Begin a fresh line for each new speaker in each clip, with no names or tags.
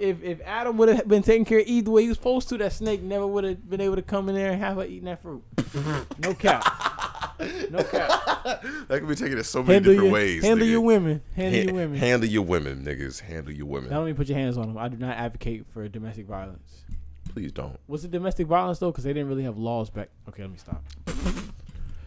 If if Adam would have been taking care of Eve the way he was supposed to, that snake never would have been able to come in there and have her eating that fruit. no cap.
No cap. that could be taken in so many handle different your, ways. Handle nigga. your women. Handle ha- your women. Handle your women, niggas. Handle your women.
Now, don't even put your hands on them. I do not advocate for domestic violence.
Please don't.
Was it domestic violence though? Because they didn't really have laws back. Okay, let me stop.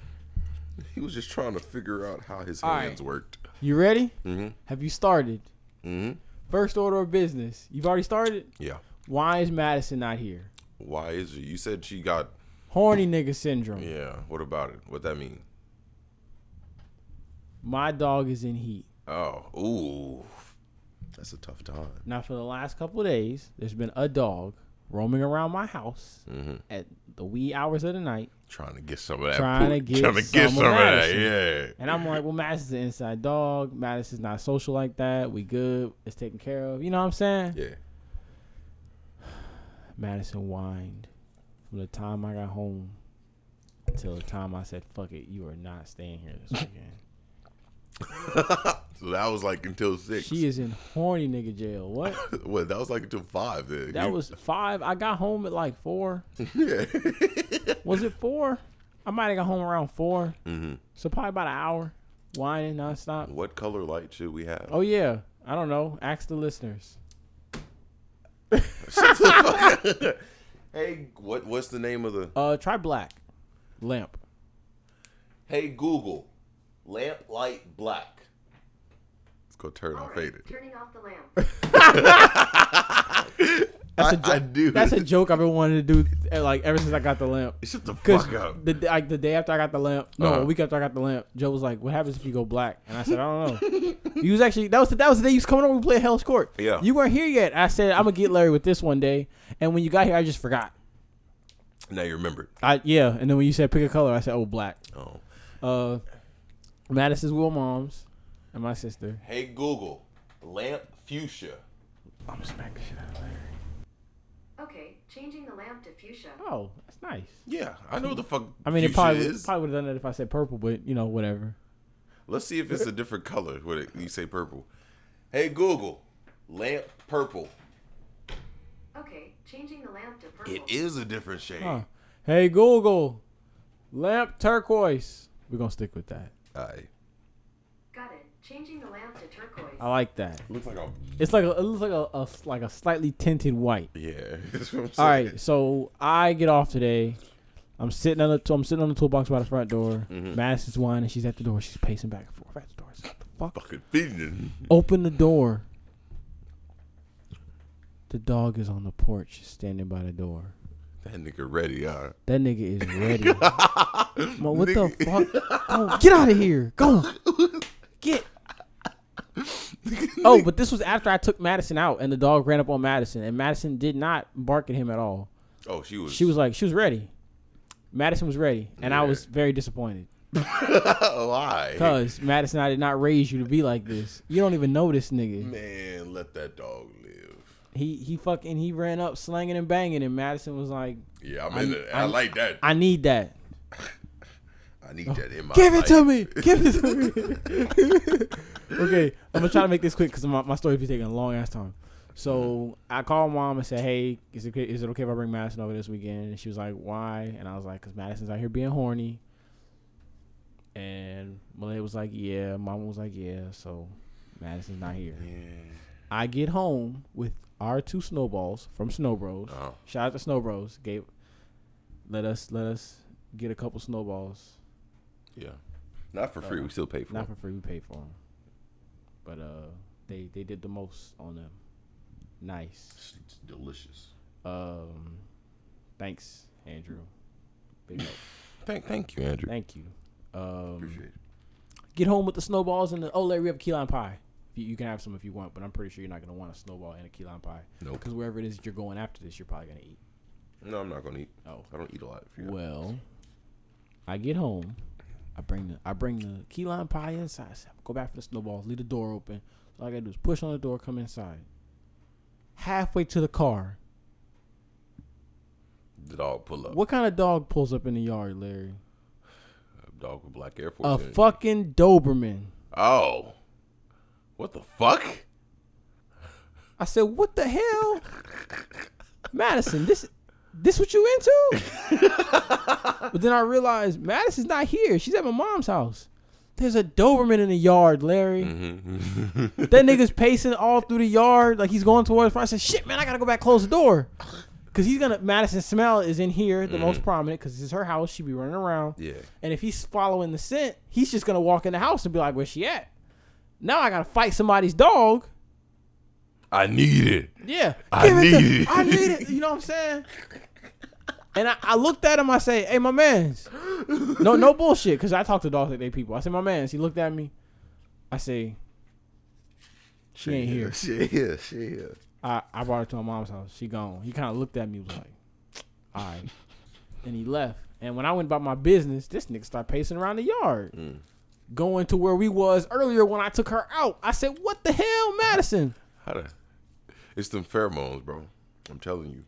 he was just trying to figure out how his All hands right. worked.
You ready? Mm-hmm. Have you started? Mm-hmm. First order of business. You've already started. Yeah. Why is Madison not here?
Why is she? You said she got
horny nigga syndrome.
Yeah. What about it? What that mean?
My dog is in heat.
Oh, ooh, that's a tough time.
Now, for the last couple days, there's been a dog roaming around my house mm-hmm. at the wee hours of the night, trying to get some of that. Trying poop. to get, trying to get some, some of, of that. Yeah. And I'm like, well, Madison's an inside dog. Madison's not social like that. We good. It's taken care of. You know what I'm saying? Yeah. Madison whined from the time I got home until the time I said, "Fuck it, you are not staying here this
weekend." So that was like until six.
She is in horny nigga jail. What?
what? That was like until five. Then.
That was five. I got home at like four. yeah. was it four? I might have got home around 4 mm-hmm. So probably about an hour, whining nonstop.
What color light should we have?
Oh yeah, I don't know. Ask the listeners.
hey, what what's the name of the?
Uh, try black, lamp.
Hey Google, lamp light black go turn All on right, faded. Turning off the lamp.
That's I, a jo- I do. That's a joke I've been wanting to do eh, like ever since I got the lamp. Shut the fuck up. The, like the day after I got the lamp, no, uh-huh. a week after I got the lamp, Joe was like, "What happens if you go black?" And I said, "I don't know." you was actually that was the, that was the day he was coming over. We played Hell's Court. Yeah, you weren't here yet. I said I'm gonna get Larry with this one day, and when you got here, I just forgot.
Now
you
remembered.
I yeah, and then when you said pick a color, I said, "Oh, black." Oh. Uh, Mattis is Will Moms. And my sister.
Hey Google, lamp fuchsia. I'm smacking shit out of Larry.
Okay, changing the lamp to fuchsia. Oh, that's nice.
Yeah, I know the fuck. I mean, it
probably is. probably would have done that if I said purple, but you know, whatever.
Let's see if it's a different color when you say purple. Hey Google, lamp purple. Okay, changing the lamp to purple. It is a different shade. Huh.
Hey Google, lamp turquoise. We're gonna stick with that. All right. Changing the lamp to turquoise. I like that. Looks like a. It's like a, it looks like a, a like a slightly tinted white. Yeah. All right, so I get off today. I'm sitting on the I'm sitting on the toolbox by the front door. Mm-hmm. Madison's whining. She's at the door. She's pacing back and forth at the door. what the fuck? Fucking feeding. Open the door. The dog is on the porch, standing by the door.
That nigga ready, huh?
That nigga is ready. what nigga. the fuck? Go, get out of here. Go. Get oh, but this was after I took Madison out, and the dog ran up on Madison, and Madison did not bark at him at all. Oh, she was. She was like, she was ready. Madison was ready, and yeah. I was very disappointed. Why? Because Madison, I did not raise you to be like this. You don't even know this nigga.
Man, let that dog live.
He he fucking he ran up slanging and banging, and Madison was like, "Yeah, I'm I, in I, I like that. I need that." I need that in my. Give it to me. Give it to me. okay, I'm gonna try to make this quick because my, my story be taking a long ass time. So mm-hmm. I called mom and said, "Hey, is it is it okay if I bring Madison over this weekend?" And she was like, "Why?" And I was like, "Cause Madison's out here being horny." And Malay was like, "Yeah." Mom was like, "Yeah." So Madison's not here. Yeah. I get home with our two snowballs from Snow Bros. Oh. Shout out to Snow Bros. Gave let us let us get a couple snowballs.
Yeah. Not for free. We still pay for.
Not
them.
for free. We pay for them. But uh, they they did the most on them. Nice. It's,
it's delicious. Um,
thanks, Andrew.
Big thank thank you, Andrew.
Thank you. Um, Appreciate it. Get home with the snowballs and the oh, Larry, we have a key lime pie. You, can have some if you want, but I'm pretty sure you're not gonna want a snowball and a key lime pie. No. Nope. Because wherever it is you're going after this, you're probably gonna eat.
No, I'm not gonna eat. Oh. I don't eat a lot. Well,
I get home I bring the I bring the key lime pie inside. Go back for the snowballs. Leave the door open. So all I gotta do is push on the door. Come inside. Halfway to the car. The dog pull up. What kind of dog pulls up in the yard, Larry? A dog with black Air Force. A energy. fucking Doberman. Oh.
What the fuck?
I said, what the hell? Madison, this this what you into? but then I realized Madison's not here. She's at my mom's house. There's a Doberman in the yard, Larry. Mm-hmm. that nigga's pacing all through the yard like he's going towards. I said, "Shit, man, I gotta go back close the door." Cause he's gonna Madison smell is in here the mm-hmm. most prominent because this is her house. She be running around. Yeah. And if he's following the scent, he's just gonna walk in the house and be like, "Where she at?" Now I gotta fight somebody's dog.
I need it. Yeah. I Give
need it, to, it. I need it. You know what I'm saying? And I, I, looked at him. I say, "Hey, my man's." No, no bullshit. Cause I talk to dogs like they people. I said, "My man's." He looked at me. I say, "She, she ain't here. She here. She here." I, I brought her to my mom's house. She gone. He kind of looked at me was like, "All right," and he left. And when I went about my business, this nigga started pacing around the yard, mm. going to where we was earlier when I took her out. I said, "What the hell, Madison?" How the?
It's them pheromones, bro. I'm telling you.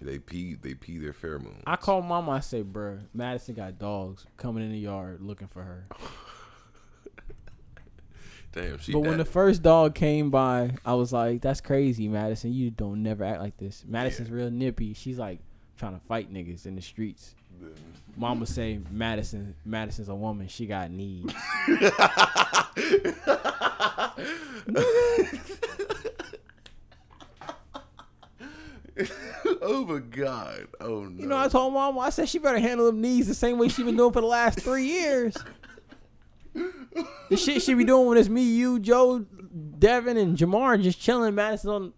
They pee. They pee their pheromones.
I call mama. I say, "Bruh, Madison got dogs coming in the yard looking for her." Damn, she. But when the first dog came by, I was like, "That's crazy, Madison. You don't never act like this." Madison's yeah. real nippy. She's like trying to fight niggas in the streets. Mama say, "Madison, Madison's a woman. She got needs." oh my god! Oh no! You know, I told Mama I said she better handle them knees the same way she been doing for the last three years. the shit she be doing when it's me, you, Joe, Devin, and Jamar just chilling. Madison on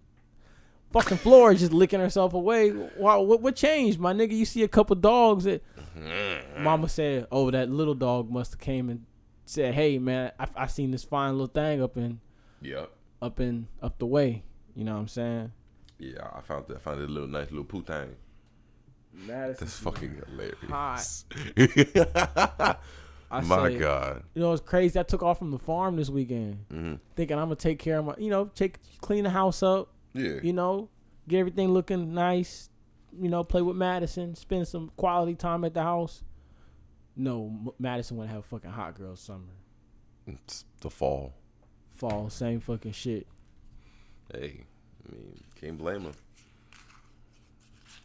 fucking floor, just licking herself away. Wow, what, what changed, my nigga? You see a couple dogs that. Mm-hmm. Mama said, "Oh, that little dog must have came and said, "Hey, man, I, I seen this fine little thing up in, yeah, up in up the way." You know what I'm saying?
Yeah, I found that. I found it a little nice little poo Madison That's fucking hilarious. Hot.
my say, God. You know, it's crazy. I took off from the farm this weekend mm-hmm. thinking I'm going to take care of my, you know, take clean the house up. Yeah. You know, get everything looking nice. You know, play with Madison, spend some quality time at the house. No, Madison wouldn't have a fucking hot girl summer.
It's the fall.
Fall, same fucking shit.
Hey, I mean, can't blame him.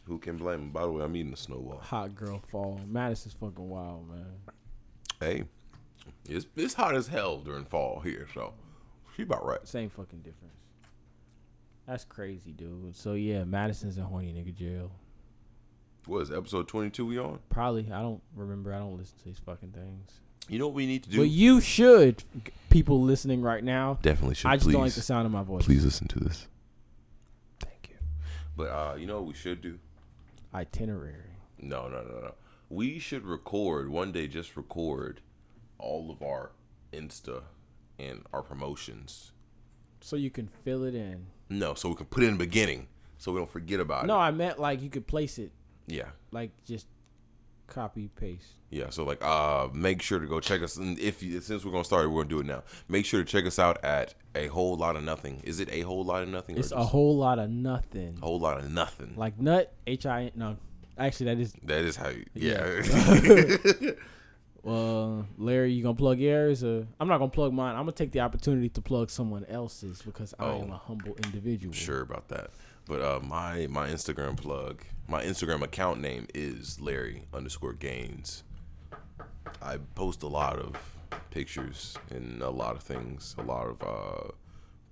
Who can blame him? By the way, I'm eating a snowball.
Hot girl fall. Madison's fucking wild, man.
Hey, it's it's hot as hell during fall here, so she about right.
Same fucking difference. That's crazy, dude. So yeah, Madison's in horny nigga jail.
What is it, episode twenty two we on?
Probably. I don't remember. I don't listen to these fucking things.
You know what we need to do?
But you should, people listening right now. Definitely should. I just
please, don't like the sound of my voice. Please listen to this. But uh, you know what we should do?
Itinerary.
No, no, no, no. We should record one day. Just record all of our Insta and our promotions.
So you can fill it in.
No, so we can put it in the beginning, so we don't forget about it.
No, I meant like you could place it. Yeah. Like just copy paste.
Yeah, so like, uh, make sure to go check us. And if you, since we're gonna start, we're gonna do it now. Make sure to check us out at a whole lot of nothing. Is it a whole lot of nothing?
It's a whole lot of nothing.
A whole lot of nothing.
Like nut H I no, actually that is
that is how you yeah.
yeah. Well, uh, Larry, you gonna plug yours? Or I'm not gonna plug mine. I'm gonna take the opportunity to plug someone else's because I oh, am a humble individual.
Sure about that, but uh, my my Instagram plug my Instagram account name is Larry underscore Gains. I post a lot of pictures and a lot of things, a lot of uh,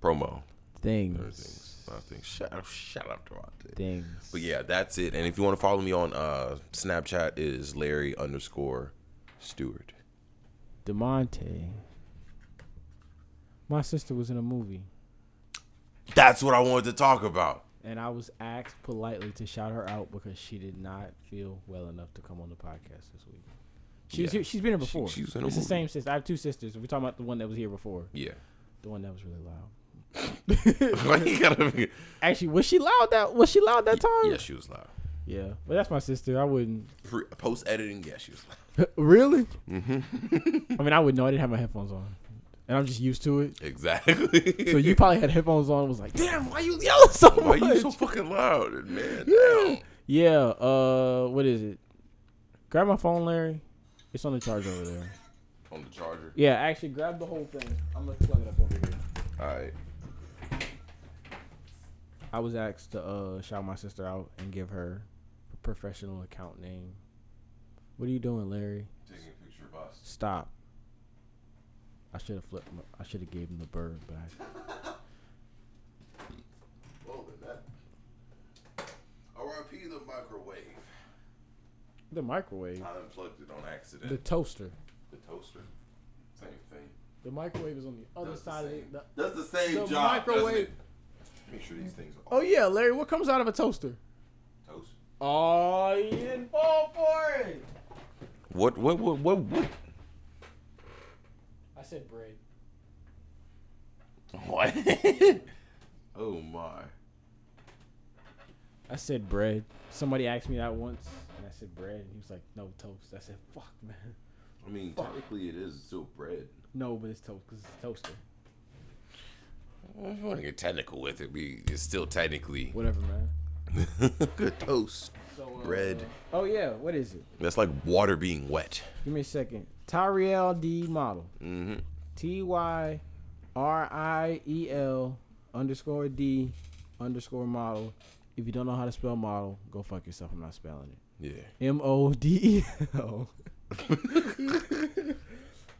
promo things. things. A lot of things. Shut up, shut up, Things. But yeah, that's it. And if you want to follow me on uh, Snapchat, is Larry underscore Stewart.
Damonte. My sister was in a movie.
That's what I wanted to talk about
and I was asked politely to shout her out because she did not feel well enough to come on the podcast this week. She yeah. was here, she's been here before. She, it's the movie. same sister. I have two sisters. We're talking about the one that was here before. Yeah. The one that was really loud. Why you gotta be... Actually, was she loud that was she loud that time?
Yeah, she was loud.
Yeah, but that's my sister. I wouldn't
post editing. Yeah, she was
loud. really? Mm-hmm. I mean, I wouldn't know. I didn't have my headphones on and I'm just used to it. Exactly. so you probably had headphones on. And was like, damn, why you yelling so why
much? Why you so fucking loud,
man?
Yeah.
Yeah. Uh, what is it? Grab my phone, Larry. It's on the charger over
there. On the charger.
Yeah, actually, grab the whole thing. I'm gonna plug it up over here. All right. I was asked to uh, shout my sister out and give her a professional account name. What are you doing, Larry? Taking a picture of us. Stop. I should have flipped. My, I should have gave him the bird back. Whoa, did that? RIP the microwave. The microwave. I unplugged it on accident. The
toaster.
The
toaster. Same
thing. The microwave is on the other Does the side same- of it. Does
the same The job. doesn't it?
Make sure these things are Oh yeah, Larry. What comes out of a toaster? toast. Oh, you didn't fall for it.
What? What? What? What? what?
I said braid.
What? oh my.
I said bread. Somebody asked me that once, and I said bread, and he was like, "No toast." I said, "Fuck, man."
I mean, Fuck. technically, it is still bread.
No, but it's toast because it's toaster. Well,
if you want to get technical with it, we it's still technically
whatever,
man. Good toast, so, uh, bread.
oh yeah, what is it?
That's like water being wet.
Give me a second. Tyriel D model. Mm-hmm. I E L underscore D underscore model. If you don't know how to spell model, go fuck yourself. I'm not spelling it. Yeah. M O D E L.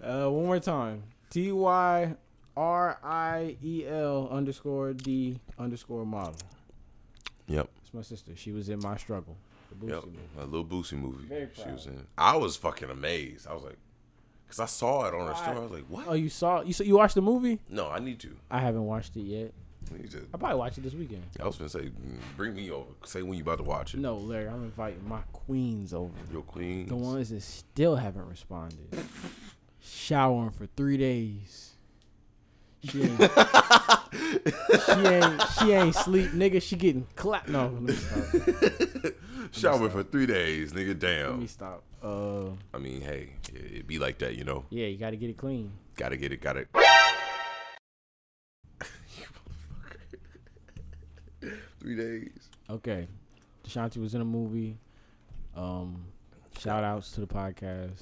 Uh, one more time. T Y R I E L underscore D underscore model. Yep. It's my sister. She was in my struggle. The Boosie
yep. movie. A Lil Boosie movie. Very proud. She was in. I was fucking amazed. I was like, because I saw it on a store. I was like, "What?" Oh,
you saw you saw you watched the movie?
No, I need to.
I haven't watched it yet. I probably watch it this weekend.
I was gonna say, bring me over. Say when you about to watch it.
No, Larry, I'm inviting my queens over. Your queens, the ones that still haven't responded. Showering for three days. She ain't, she ain't she ain't sleep, nigga. She getting clapped. No,
Shower for three days, nigga. Damn. Let me stop. Uh, I mean, hey, it, it be like that, you know.
Yeah, you gotta get it clean.
Gotta get it. Got it. three days.
Okay, Deshanti was in a movie. Um, shout outs to the podcast.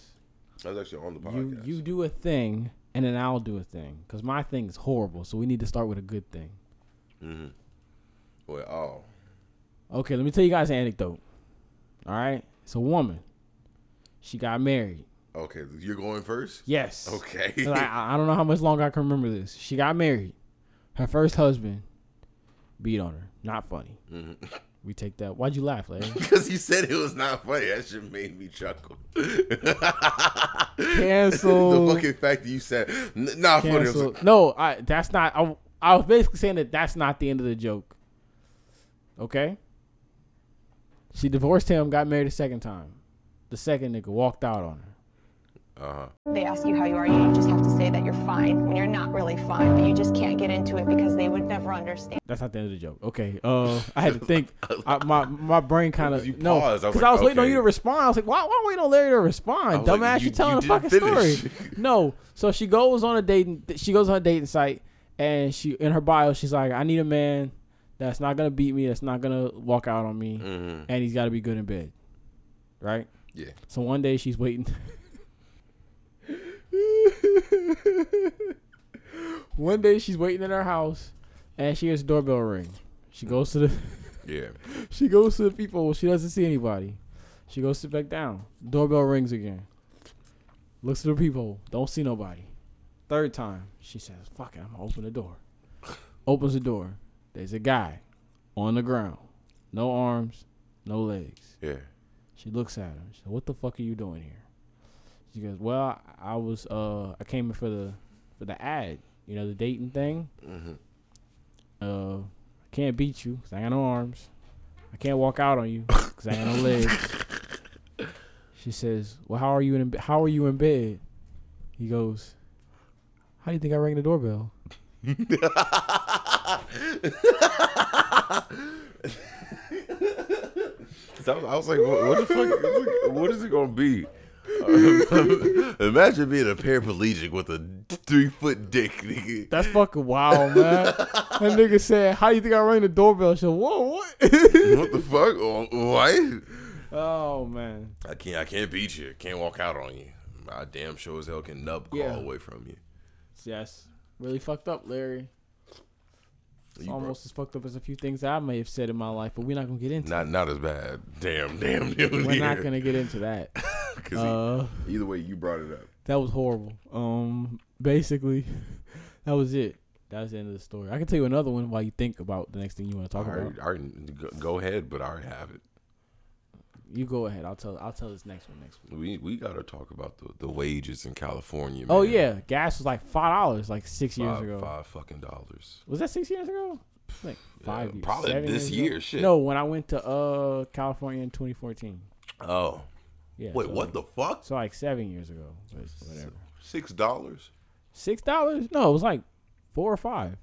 I was actually on the podcast. You, you do a thing, and then I'll do a thing. Cause my thing is horrible, so we need to start with a good thing. Mm-hmm. Well, oh. Okay, let me tell you guys an anecdote. All right, it's a woman. She got married.
Okay, you're going first. Yes.
Okay. I, I don't know how much longer I can remember this. She got married. Her first husband beat on her. Not funny. Mm-hmm. We take that. Why'd you laugh, Larry?
Because
you
said it was not funny. That shit made me chuckle. Cancel.
the fucking fact that you said not funny. Like, no, I. That's not. I, I was basically saying that that's not the end of the joke. Okay. She divorced him, got married a second time. The second nigga walked out on her. Uh-huh. They ask you how you are, you just have to say that you're fine when you're not really fine, but you just can't get into it because they would never understand. That's not the end of the joke. Okay, uh, I had to think. I, my my brain kind of no, because I was, like, I was okay. waiting on you to respond. I was like, why why wait on Larry to respond? Dumbass, like, you, telling you a fucking finish. story. no, so she goes on a dating. She goes on a dating site, and she in her bio, she's like, I need a man that's not gonna beat me, that's not gonna walk out on me, mm-hmm. and he's got to be good in bed, right? Yeah. So one day she's waiting. one day she's waiting in her house, and she hears doorbell ring. She goes to the. yeah. She goes to the people. She doesn't see anybody. She goes sit back down. Doorbell rings again. Looks at the people. Don't see nobody. Third time, she says, "Fuck it, I'm gonna open the door." Opens the door. There's a guy on the ground, no arms, no legs. Yeah. She looks at him. She said, "What the fuck are you doing here?" She goes, "Well, I was uh I came in for the for the ad, you know, the dating thing. Mm-hmm. Uh, I can't beat you because I got no arms. I can't walk out on you because I got no legs." She says, "Well, how are you in how are you in bed?" He goes, "How do you think I rang the doorbell?"
I was, I was like, what, what, the fuck? What is it gonna be? Um, imagine being a paraplegic with a three foot dick, nigga.
That's fucking wild, man. that nigga said, "How you think I rang the doorbell?" She said, "Whoa, what?
what the fuck? Why? Oh, what?" Oh man, I can't. I can't beat you. Can't walk out on you. My damn sure as hell can nub yeah. away from you.
Yes, really fucked up, Larry almost brought, as fucked up as a few things I may have said in my life, but we're not gonna get into.
Not that. not as bad. Damn, damn,
damn. We're not gonna get into that.
uh, he, either way, you brought it up.
That was horrible. Um, basically, that was it. That was the end of the story. I can tell you another one while you think about the next thing you want to talk already, about.
Already, go ahead, but I already have it
you go ahead. I'll tell. I'll tell this next one next week.
We we gotta talk about the, the wages in California.
Oh, man. Oh yeah, gas was like five dollars like six five, years ago.
Five fucking dollars.
Was that six years ago? Like five yeah, years. Probably this year. Ago. Shit. No, when I went to uh California in 2014. Oh.
Yeah. Wait, so what like, the fuck?
So like seven years ago,
whatever. Six dollars.
Six dollars? No, it was like four or five.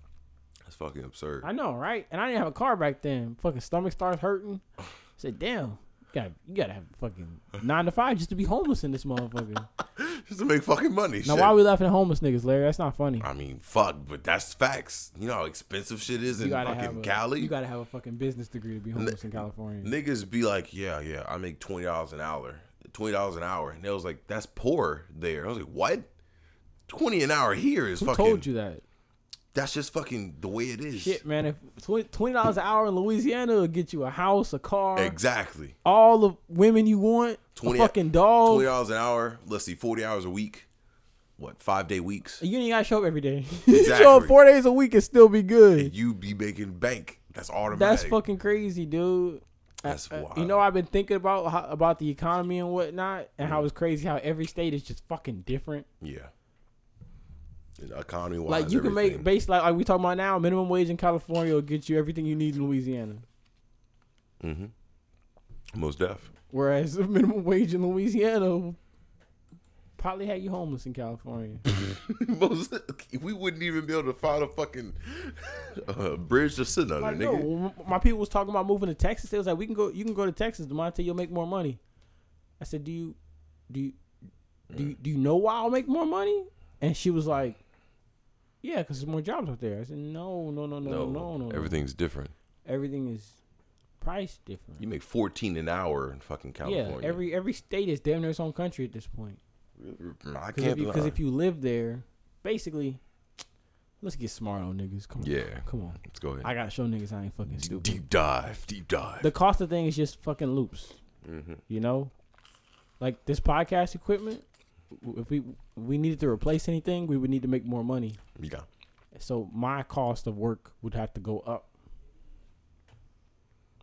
That's fucking absurd.
I know, right? And I didn't have a car back then. Fucking stomach starts hurting. I said, damn got you gotta have fucking nine to five just to be homeless in this motherfucker.
just to make fucking money.
Now shit. why are we laughing at homeless niggas, Larry? That's not funny.
I mean, fuck, but that's facts. You know how expensive shit is in fucking a,
Cali. You gotta have a fucking business degree to be homeless N- in California.
Niggas be like, yeah, yeah, I make twenty dollars an hour, twenty dollars an hour, and they was like, that's poor there. I was like, what? Twenty an hour here is Who fucking.
Told you that?
that's just fucking the way it is.
Shit, man. If twenty dollars an hour in Louisiana will get you a house, a car, exactly, all the women you want,
20,
fucking dog, twenty dollars
an hour. Let's see, forty hours a week. What five day weeks?
You ain't gotta show up every day. Exactly. you show up four days a week and still be good. And
you be making bank. That's automatic.
That's fucking crazy, dude. That's wild. you know, I've been thinking about how, about the economy and whatnot, and mm. how it's crazy how every state is just fucking different. Yeah economy wise. Like you can everything. make base like, like we talking about now, minimum wage in California will get you everything you need in Louisiana.
Mm-hmm. Most deaf.
Whereas minimum wage in Louisiana probably had you homeless in California.
Most, we wouldn't even be able to find a fucking uh, bridge to sit under, like, nigga. No,
my people was talking about moving to Texas. They was like, "We can go. You can go to Texas, Damonte. You'll make more money." I said, "Do you, do you, do you, mm. do you know why I'll make more money?" And she was like, yeah, because there's more jobs out there. I said, no, no, no, no, no, no, no. no
everything's no. different.
Everything is priced different.
You make fourteen an hour in fucking California. Yeah,
every every state is damn near its own country at this point. I can't because if, if, you live there, basically, let's get smart on niggas. Come on, yeah, come on. Let's go ahead. I gotta show niggas I ain't fucking stupid.
Deep dive, deep dive.
The cost of things is just fucking loops. Mm-hmm. You know, like this podcast equipment. If we we needed to replace anything, we would need to make more money. Yeah. So my cost of work would have to go up.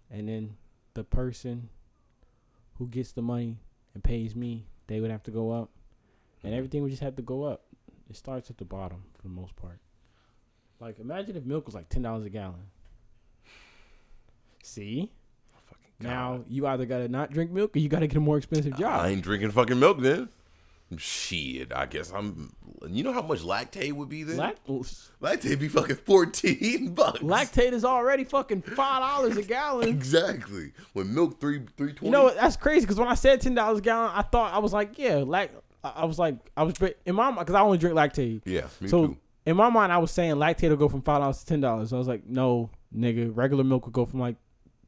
And then the person who gets the money and pays me, they would have to go up. And mm-hmm. everything would just have to go up. It starts at the bottom for the most part. Like imagine if milk was like ten dollars a gallon. See? Oh, now you either gotta not drink milk or you gotta get a more expensive job.
I ain't drinking fucking milk then. Shit, I guess I'm. You know how much Lactaid would be then? Lact- Lactaid be fucking fourteen bucks.
Lactaid is already fucking five dollars a gallon.
exactly. When milk three three twenty.
You know that's crazy because when I said ten dollars a gallon, I thought I was like, yeah, lact. I was like, I was in my mind because I only drink Lactaid. Yeah, so too. in my mind, I was saying Lactaid will go from five dollars to ten dollars. So I was like, no, nigga, regular milk will go from like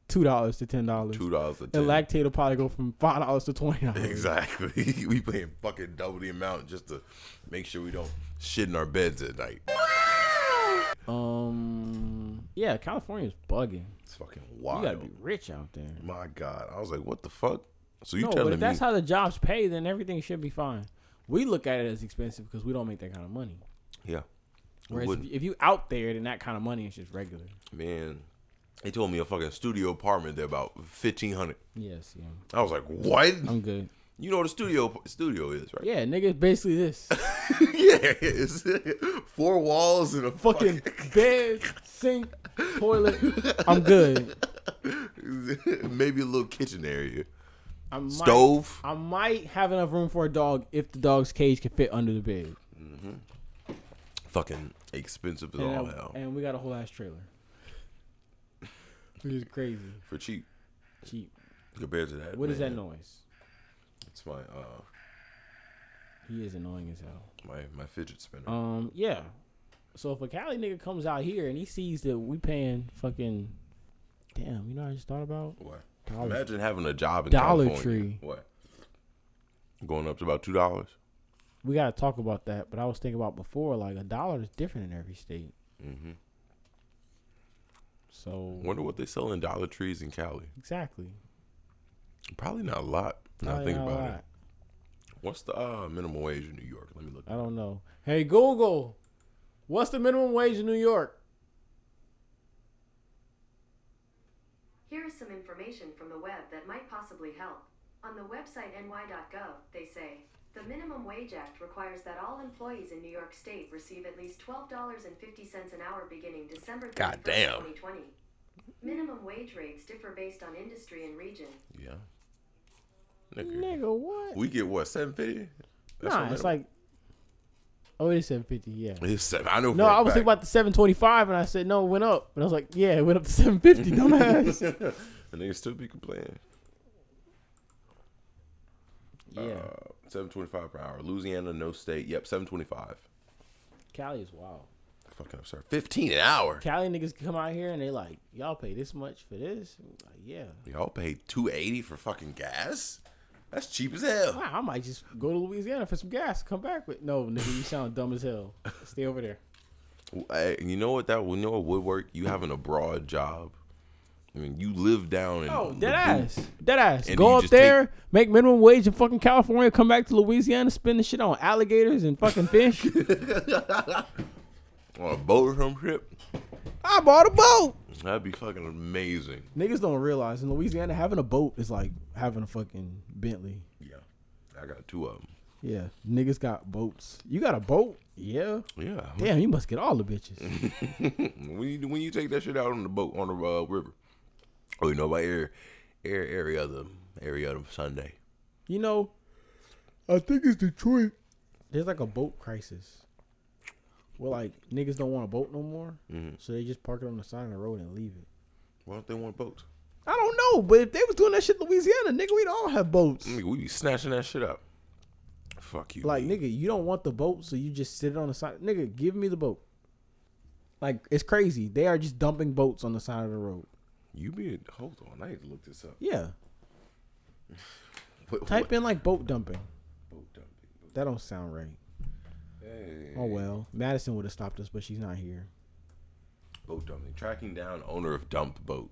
two dollars to ten dollars. Two dollars to ten. And Lactaid will probably go from five dollars to twenty dollars.
Exactly. we paying fucking double the amount just to make sure we don't shit in our beds at night. Um.
Yeah, California's bugging.
It's fucking wild. You gotta be
rich out there.
My God, I was like, what the fuck? So
you no, telling but if me that's how the jobs pay, then everything should be fine. We look at it as expensive because we don't make that kind of money. Yeah. Whereas if you out there, then that kind of money is just regular.
Man, he told me a fucking studio apartment. there about fifteen hundred. Yes, yeah. I was like, what? I'm good. You know what a studio studio is, right?
Yeah, nigga, basically this. yeah,
it's four walls and a
fucking bed, sink, toilet. I'm good.
Maybe a little kitchen area.
I might, Stove. I might have enough room for a dog if the dog's cage can fit under the bed.
Mm-hmm. Fucking expensive as
and
all I, hell.
And we got a whole ass trailer. He's crazy
for cheap. Cheap
compared to that. What man, is that noise? It's my uh. He is annoying as hell.
My my fidget spinner.
Um yeah. So if a Cali nigga comes out here and he sees that we paying fucking, damn, you know I just thought about
what. Dollar, Imagine having a job in Dollar California. Tree. What? Going up to about two dollars.
We gotta talk about that, but I was thinking about before, like a dollar is different in every state. Mm-hmm.
So wonder what they sell in Dollar Trees in Cali. Exactly. Probably not a lot. Now think about lot. it. What's the uh, minimum wage in New York? Let
me look. I don't know. Hey Google, what's the minimum wage in New York? Here is some information from the web that might possibly help. On the website ny.gov, they say the Minimum Wage Act requires that all employees
in New York State receive at least $12.50 an hour beginning December 31st, 2020. Minimum wage rates differ based on industry and region. Yeah. Nigga, Nigga what? We get what, 750 That's Nah, it's like
Oh, it is seven fifty. Yeah, it's seven. I know. No, I was thinking about the seven twenty five, and I said no, it went up, and I was like, yeah, it went up to seven fifty. Dumbass.
and they still be complaining. Yeah. Uh, Seven twenty-five per hour. Louisiana, no state. Yep, seven twenty-five.
Cali is wild.
Fucking absurd. Fifteen an hour.
Cali niggas come out here and they like, y'all pay this much for this? Like,
yeah. Y'all pay two eighty for fucking gas. That's cheap as hell.
Wow, I might just go to Louisiana for some gas. Come back with no nigga. You sound dumb as hell. Stay over there.
Hey, you know what that? You know what would work? You having a broad job I mean, you live down in
oh, dead ass, dead ass. Go up there, take... make minimum wage in fucking California, come back to Louisiana, spend the shit on alligators and fucking fish. on
a boat or some shit.
I bought a boat.
That'd be fucking amazing.
Niggas don't realize in Louisiana having a boat is like having a fucking Bentley.
Yeah, I got two of them.
Yeah, niggas got boats. You got a boat? Yeah. Yeah. Damn, you must get all the bitches.
when you when you take that shit out on the boat on the uh, river. Oh, you know about every every, every other every other Sunday.
You know, I think it's Detroit. There's like a boat crisis. Well, like niggas don't want a boat no more, mm-hmm. so they just park it on the side of the road and leave it.
Why don't they want boats?
I don't know, but if they was doing that shit in Louisiana, nigga, we'd all have boats.
Nigga, we be snatching that shit up. Fuck you.
Like, man. nigga, you don't want the boat, so you just sit it on the side. Nigga, give me the boat. Like, it's crazy. They are just dumping boats on the side of the road.
You be hold on. I need to look this up. Yeah.
what, Type what? in like boat dumping. Boat dumping. Boat that don't sound right. Hey. Oh well, Madison would have stopped us, but she's not here.
Boat dumping. Tracking down owner of dump boat.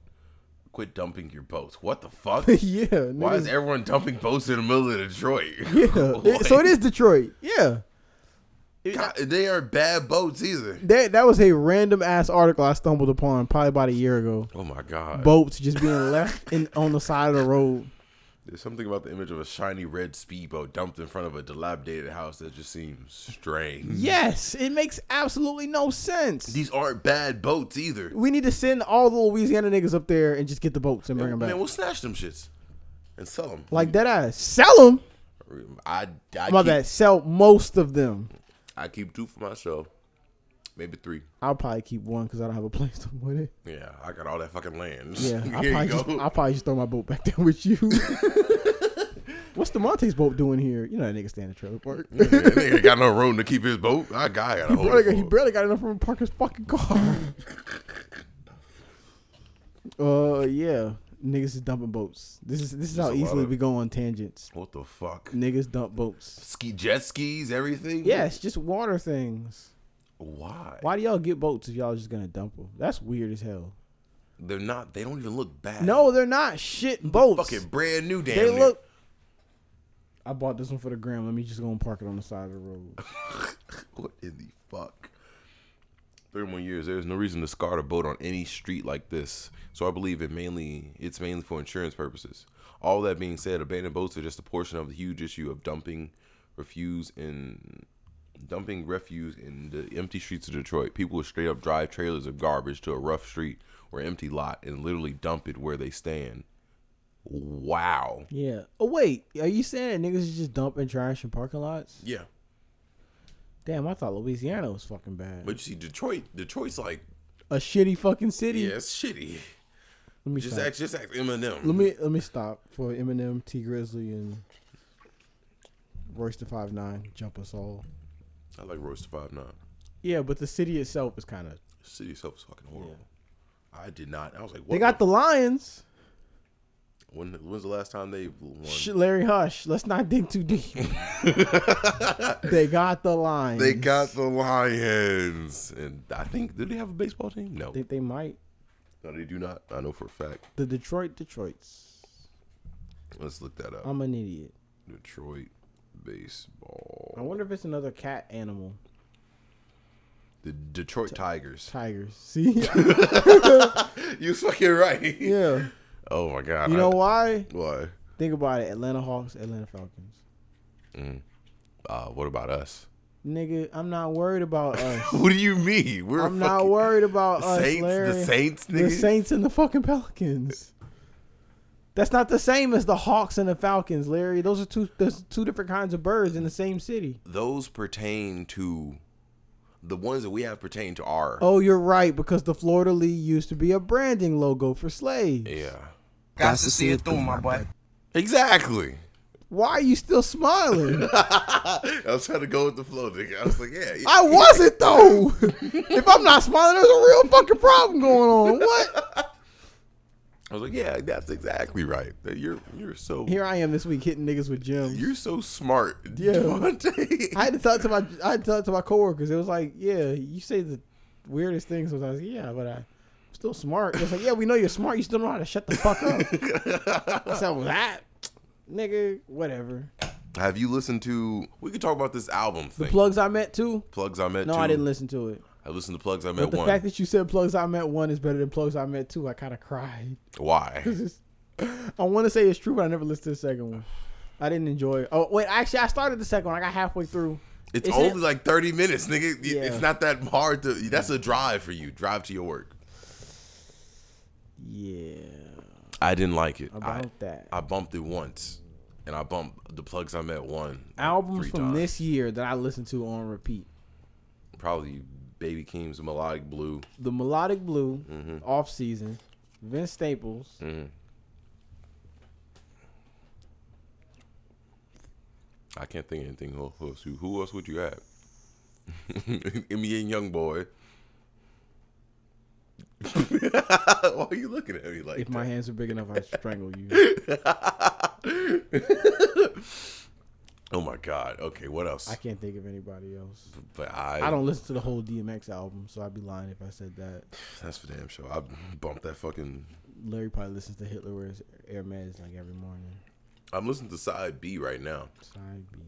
Quit dumping your boats. What the fuck? yeah. Why is everyone dumping boats in the middle of Detroit? Yeah.
like, so it is Detroit. Yeah.
God, they are bad boats either.
That that was a random ass article I stumbled upon probably about a year ago.
Oh my god!
Boats just being left in on the side of the road.
There's something about the image of a shiny red speedboat dumped in front of a dilapidated house that just seems strange.
Yes, it makes absolutely no sense.
These aren't bad boats either.
We need to send all the Louisiana niggas up there and just get the boats and yeah, bring them back. Man,
we'll snatch them shits and sell them.
Like that ass. Sell them? I, I My keep... bad. Sell most of them.
I keep two for myself, maybe three.
I'll probably keep one because I don't have a place to put it.
Yeah, I got all that fucking land. Yeah,
I probably, just, I'll probably just throw my boat back there with you. What's Damonte's boat doing here? You know that nigga stand in trailer park.
yeah, that nigga got no room to keep his boat. That guy got a he,
barely got, he barely got enough room to park his fucking car. uh, yeah. Niggas is dumping boats. This is this is how easily of, we go on tangents.
What the fuck?
Niggas dump boats.
Ski jet skis, everything.
Yeah, it's just water things. Why? Why do y'all get boats if y'all just gonna dump them? That's weird as hell.
They're not. They don't even look bad.
No, they're not shit boats. They're
fucking brand new. Damn. They near. look. I
bought this one for the gram. Let me just go and park it on the side of the road.
what in the fuck? more years. There's no reason to scar a boat on any street like this. So I believe it mainly it's mainly for insurance purposes. All that being said, abandoned boats are just a portion of the huge issue of dumping refuse and dumping refuse in the empty streets of Detroit. People will straight up drive trailers of garbage to a rough street or empty lot and literally dump it where they stand.
Wow. Yeah. Oh wait, are you saying that niggas just dumping trash in parking lots? Yeah. Damn, I thought Louisiana was fucking bad.
But you see, Detroit, Detroit's like
a shitty fucking city.
Yeah, it's shitty.
Let me
just stop.
ask, just ask Eminem. Let me let me stop for Eminem, Tee Grizzley, and Royce da Five Nine. Jump us all.
I like Royce da Five Nine.
Yeah, but the city itself is kind of
city itself is fucking horrible. Yeah. I did not. I was like, what?
they got the lions.
When when's the last time they won?
Larry Hush, let's not dig too deep. they got the Lions.
They got the Lions, and I think do they have a baseball team? No,
they, they might.
No, they do not. I know for a fact.
The Detroit Detroits.
Let's look that up.
I'm an idiot.
Detroit baseball.
I wonder if it's another cat animal.
The Detroit T- Tigers.
Tigers. See?
you fucking right. Yeah. Oh my god!
You know why? Why? Think about it: Atlanta Hawks, Atlanta Falcons.
Mm. Uh, what about us?
Nigga, I'm not worried about us.
what do you mean?
We're I'm not worried about us.
Saints,
Larry. The
Saints, nigga. The
Saints and the fucking Pelicans. That's not the same as the Hawks and the Falcons, Larry. Those are two those two different kinds of birds in the same city.
Those pertain to the ones that we have pertain to our.
Oh, you're right because the fleur-de-lis used to be a branding logo for slaves. Yeah. Got
to see it through, my butt. Exactly.
Why are you still smiling?
I was trying to go with the flow, nigga. I was like, yeah. yeah. I
wasn't though. if I'm not smiling, there's a real fucking problem going on. What? I
was like, yeah, that's exactly right. You're you're so
here. I am this week hitting niggas with gems.
You're so smart, yeah.
Devontae. I had to talk to my I had to talk to my coworkers. It was like, yeah, you say the weirdest things sometimes. Yeah, but I still smart. It's like, yeah, we know you're smart. You still know how to shut the fuck up. I said, that nigga, whatever.
Have you listened to? We could talk about this album. Thing.
The plugs I met too.
Plugs I met.
No,
too. I
didn't listen to it.
I listened to plugs I met but the one.
fact that you said plugs I met one is better than plugs I met two, I kind of cried. Why? I want to say it's true, but I never listened to the second one. I didn't enjoy. It. Oh wait, actually, I started the second one. I got halfway through.
It's, it's only it? like thirty minutes, nigga. Yeah. It's not that hard to. That's a drive for you. Drive to your work. Yeah. I didn't like it. About I, that. I bumped it once. And I bumped the plugs I met one.
Albums like from times. this year that I listened to on repeat.
Probably Baby Keem's Melodic Blue.
The Melodic Blue, mm-hmm. off season. Vince Staples. Mm-hmm.
I can't think of anything else. Who, who else would you have? Me and Young Boy. Why are you looking at me like?
If that? my hands are big enough, I strangle you.
oh my god. Okay, what else?
I can't think of anybody else. But I, I don't listen to the whole DMX album, so I'd be lying if I said that.
That's for damn sure. I bumped that fucking.
Larry probably listens to Hitler wears Hermes like every morning.
I'm listening to Side B right now. Side B.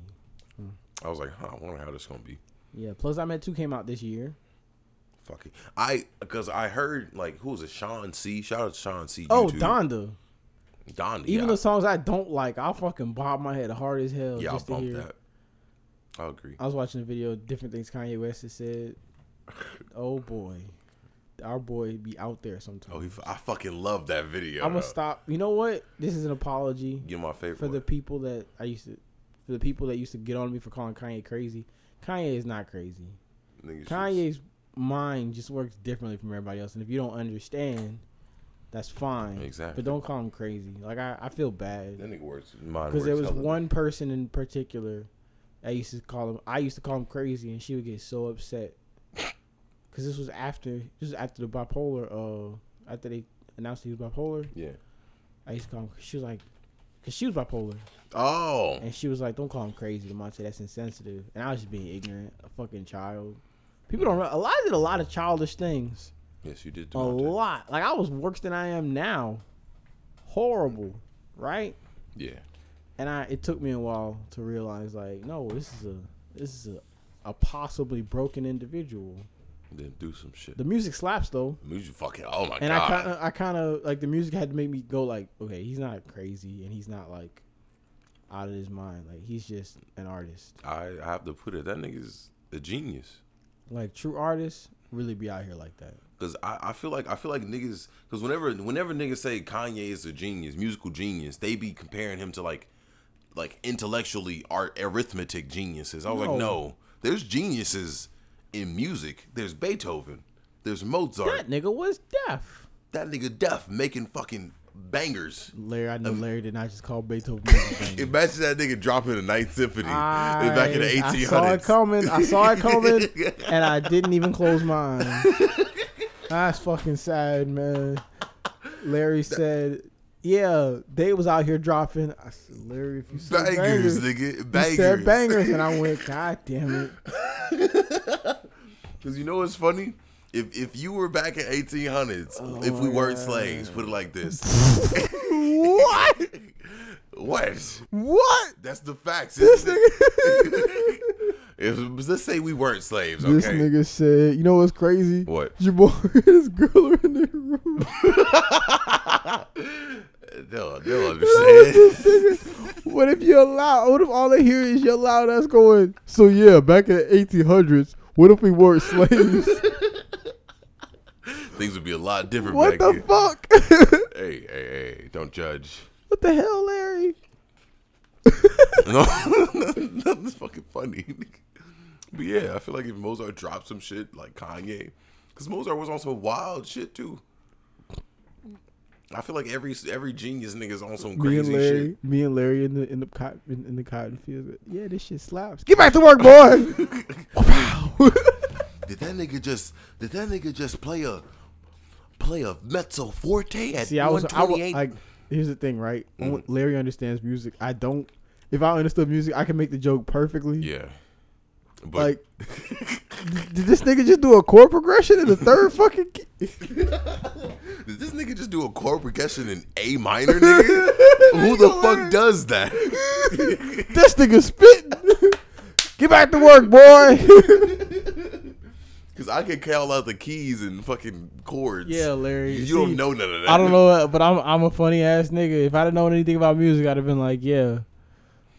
Hmm. I was like, huh, I wonder how this gonna be.
Yeah. Plugs I Met Two came out this year
fucking I because I heard like who was it? Sean C. Shout out to Sean C. Oh, Donda.
Donda. Even yeah. the songs I don't like, I'll fucking bob my head hard as hell. Yeah, just I'll to hear. that. I agree. I was watching a video, different things Kanye West has said. oh boy, our boy be out there sometimes. Oh,
he, I fucking love that video.
I'm gonna stop. You know what? This is an apology. you my favorite for one. the people that I used to, for the people that used to get on me for calling Kanye crazy. Kanye is not crazy. Niggas Kanye's mind just works differently from everybody else. And if you don't understand, that's fine. Exactly. But don't call him crazy. Like I, I feel bad. Then it works Because there was one me. person in particular I used to call him I used to call him crazy and she would get so upset. Cause this was after this was after the bipolar uh after they announced he was bipolar. Yeah. I used to call him she was like Cause she was bipolar. Oh. And she was like, Don't call him crazy, Monte, that's insensitive. And I was just being ignorant, a fucking child. People don't. Know, I did a lot of childish things.
Yes, you did.
a lot. Like I was worse than I am now. Horrible, right? Yeah. And I, it took me a while to realize, like, no, this is a, this is a, a possibly broken individual.
Then do some shit.
The music slaps though.
The music fucking. Oh my and
god. And I kind of, I kind of like the music had to make me go like, okay, he's not crazy and he's not like out of his mind. Like he's just an artist.
I, I have to put it. That nigga's a genius
like true artists really be out here like that.
Cause I, I feel like I feel like niggas cause whenever whenever niggas say Kanye is a genius, musical genius, they be comparing him to like like intellectually art arithmetic geniuses. I was no. like, no, there's geniuses in music. There's Beethoven. There's Mozart.
That nigga was deaf.
That nigga deaf making fucking bangers.
Larry, I know Larry did not just call Beethoven.
imagine that nigga dropping the Ninth Symphony I, back in
the 1800s. I saw it coming. I saw it coming, and I didn't even close my eyes. That's fucking sad, man. Larry said, "Yeah, they was out here dropping." I said, "Larry,
if you
said bangers, bangers nigga, bangers." You said bangers,
and I went, "God damn it!" Because you know what's funny? If if you were back in 1800s, oh if we weren't slaves, put it like this.
what? what? What?
That's the facts. This nigga. If, let's say we weren't slaves,
okay? This nigga said, you know what's crazy? What? Your boy and his girl are in their room. they'll, they'll understand. what if you allow, what if all they hear is you loud? us going, so yeah, back in the 1800s, what if we weren't slaves?
Things would be a lot different.
What the here. fuck?
hey, hey, hey! Don't judge.
What the hell, Larry?
no, nothing's fucking funny. But yeah, I feel like if Mozart dropped some shit like Kanye, because Mozart was on some wild shit too. I feel like every every genius nigga's on some crazy
me Larry,
shit.
Me and Larry in the in the cotton in, in, the cotton field. Yeah, this shit slaps. Get back to work, boy. wow.
did that nigga just did that nigga just play a play a mezzo forte at See, I was, I was
like, here's the thing, right? Mm. Larry understands music. I don't. If I understood music, I can make the joke perfectly. Yeah. But like, did this nigga just do a chord progression in the third fucking? Key? did
this nigga just do a chord progression in A minor, nigga? Who the fuck does that?
this nigga spitting. Get back to work, boy.
Cause I can count out the keys and fucking chords. Yeah, Larry. You
See, don't know none of that. I don't know, but I'm I'm a funny ass nigga. If I'd known anything about music, I'd have been like, yeah,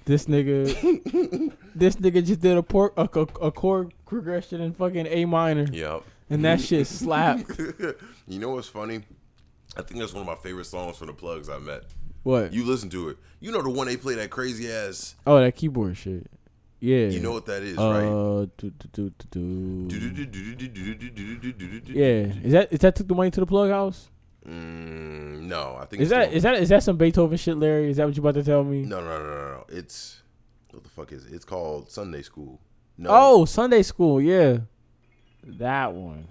this nigga, this nigga just did a port a, a, a chord progression in fucking A minor. Yep. And that shit slapped.
you know what's funny? I think that's one of my favorite songs from the plugs I met. What? You listen to it. You know the one they play that crazy ass.
Oh, that keyboard shit. Yeah.
You know what that is, uh, right? Do, do, do,
yeah. Is that is that took the money to the plug house? Mm, no, I think is that is that is that some Beethoven shit, Larry? Is that what you about to tell me?
No, no, no, no, no. It's what the fuck is it? It's called Sunday School.
No. Oh, Sunday School. Yeah, that one.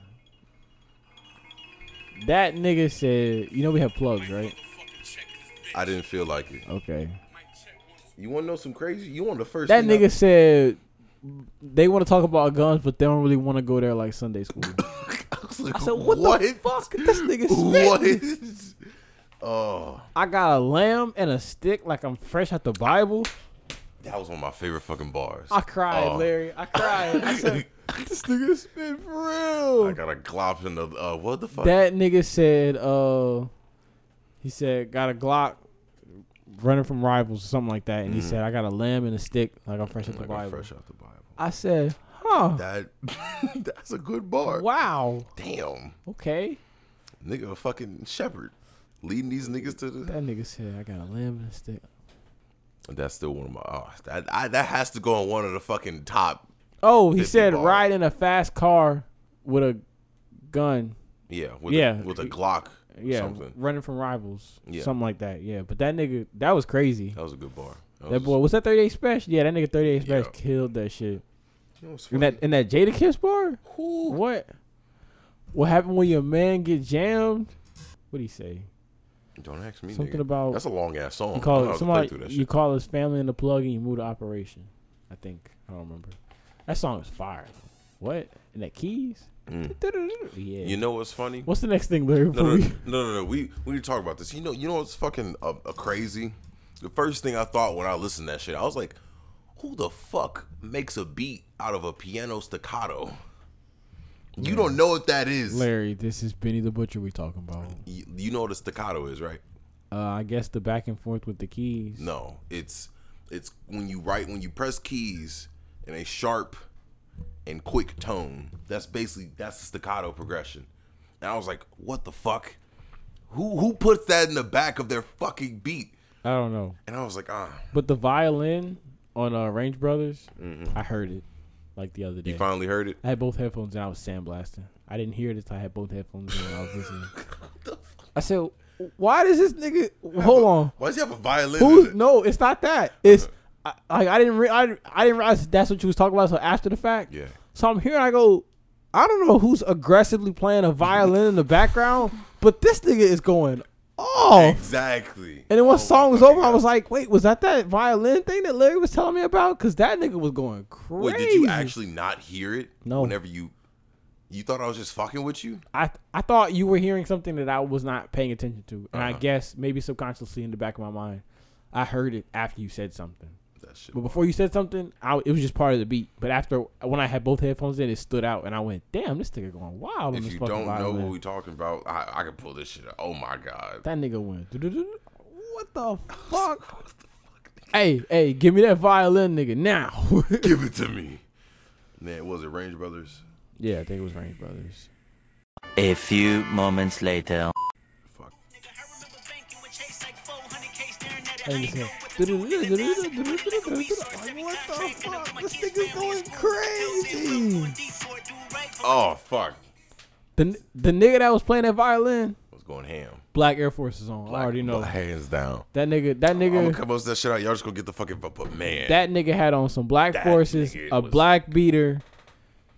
That nigga said, "You know we have plugs, right?"
I didn't feel like it. Okay. You want to know some crazy? You want the first
That nigga said they want to talk about guns, but they don't really want to go there like Sunday school. I, like, I said, what, what, the fuck? This nigga What? Oh. I got a lamb and a stick like I'm fresh out the Bible.
That was one of my favorite fucking bars.
I cried, oh. Larry. I cried.
I
said, this nigga
spit for real. I got a Glock in the uh, what the
fuck? That nigga said, uh, he said, got a Glock running from rivals or something like that, and he mm. said, "I got a lamb and a stick, like I'm fresh off the Like i Bible." fresh off the Bible. I said, "Huh? That
that's a good bar. Wow.
Damn, Okay."
nigga, a fucking shepherd leading these niggas to the.
That nigga said, "I got a lamb and a stick."
That's still one of my. Oh, that I, that has to go on one of the fucking top.
Oh, he 50 said, bar. "Ride in a fast car with a gun."
Yeah, with yeah. Yeah. A, with a Glock yeah,
something. running from rivals, yeah. something like that. Yeah, but that nigga, that was crazy.
That was a good bar.
That, that boy, was that thirty eight special? Yeah, that nigga thirty eight special yeah. killed that shit. That and that and that Jadakiss bar. Ooh. What? What happened when your man get jammed? What do he say?
Don't ask me. Something nigga. about that's a long ass song.
You call you call his family in the plug and you move to operation. I think I don't remember. That song is fire. What? And that keys?
Yeah. You know what's funny?
What's the next thing, Larry?
No, no, no, no, no, We we talk about this. You know, you know what's fucking a uh, uh, crazy? The first thing I thought when I listened to that shit, I was like, "Who the fuck makes a beat out of a piano staccato?" You don't know what that is,
Larry. This is Benny the Butcher we talking about.
You, you know what a staccato is, right?
Uh, I guess the back and forth with the keys.
No, it's it's when you write when you press keys in a sharp and quick tone. That's basically that's the staccato progression. And I was like, what the fuck? Who who puts that in the back of their fucking beat?
I don't know.
And I was like, ah.
But the violin on uh, Range Brothers, Mm-mm. I heard it like the other day.
You finally heard it.
I had both headphones and I was sandblasting. I didn't hear it until I had both headphones and I was listening. I said, "Why does this nigga? Hold on. Why does he have a violin? it? No, it's not that. Uh-huh. It's I, like I didn't re- I, I didn't realize that's what you was talking about. So after the fact, yeah. So I'm here. I go. I don't know who's aggressively playing a violin in the background, but this nigga is going off. Exactly. And then once oh, song was over, God. I was like, wait, was that that violin thing that Larry was telling me about? Because that nigga was going crazy. Wait, did you
actually not hear it? No. Whenever you you thought I was just fucking with you?
I I thought you were hearing something that I was not paying attention to, and uh-huh. I guess maybe subconsciously in the back of my mind, I heard it after you said something shit. But before you said something, I, it was just part of the beat. But after when I had both headphones in, it stood out, and I went, "Damn, this nigga going wild." If you don't
know what we talking about, I, I can pull this shit. up. Oh my god,
that nigga went. What the fuck? what the fuck hey, hey, give me that violin, nigga, now.
give it to me. Man, was it Range Brothers?
Yeah, I think it was Range Brothers. A few moments later.
And like, what the fuck? This thing is going crazy. Oh fuck.
The the nigga that was playing that violin
was going ham.
Black Air Force is on. Black, I already know.
Hands down.
That nigga. That nigga. I'm gonna come that
shit out. Y'all just gonna get the fucking. But man,
that nigga had on some black forces, a black beater,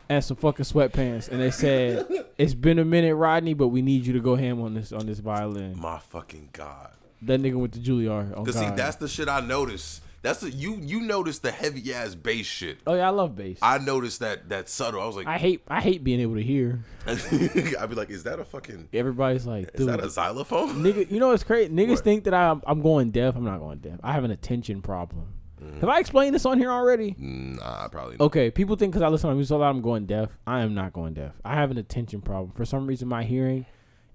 and some fucking sweatpants, and they said, "It's been a minute, Rodney, but we need you to go ham on this on this violin."
My fucking god.
That nigga went to Juilliard. Oh,
Cause see, that's the shit I notice. That's the you you notice the heavy ass bass shit.
Oh yeah, I love bass.
I noticed that that subtle. I was like,
I hate I hate being able to hear.
I'd be like, is that a fucking?
Everybody's like,
is that a xylophone?
Nigga, you know it's crazy. Niggas what? think that I'm I'm going deaf. I'm not going deaf. I have an attention problem. Mm. Have I explained this on here already? Nah, probably. Not. Okay, people think because I listen to music a lot, I'm going deaf. I am not going deaf. I have an attention problem. For some reason, my hearing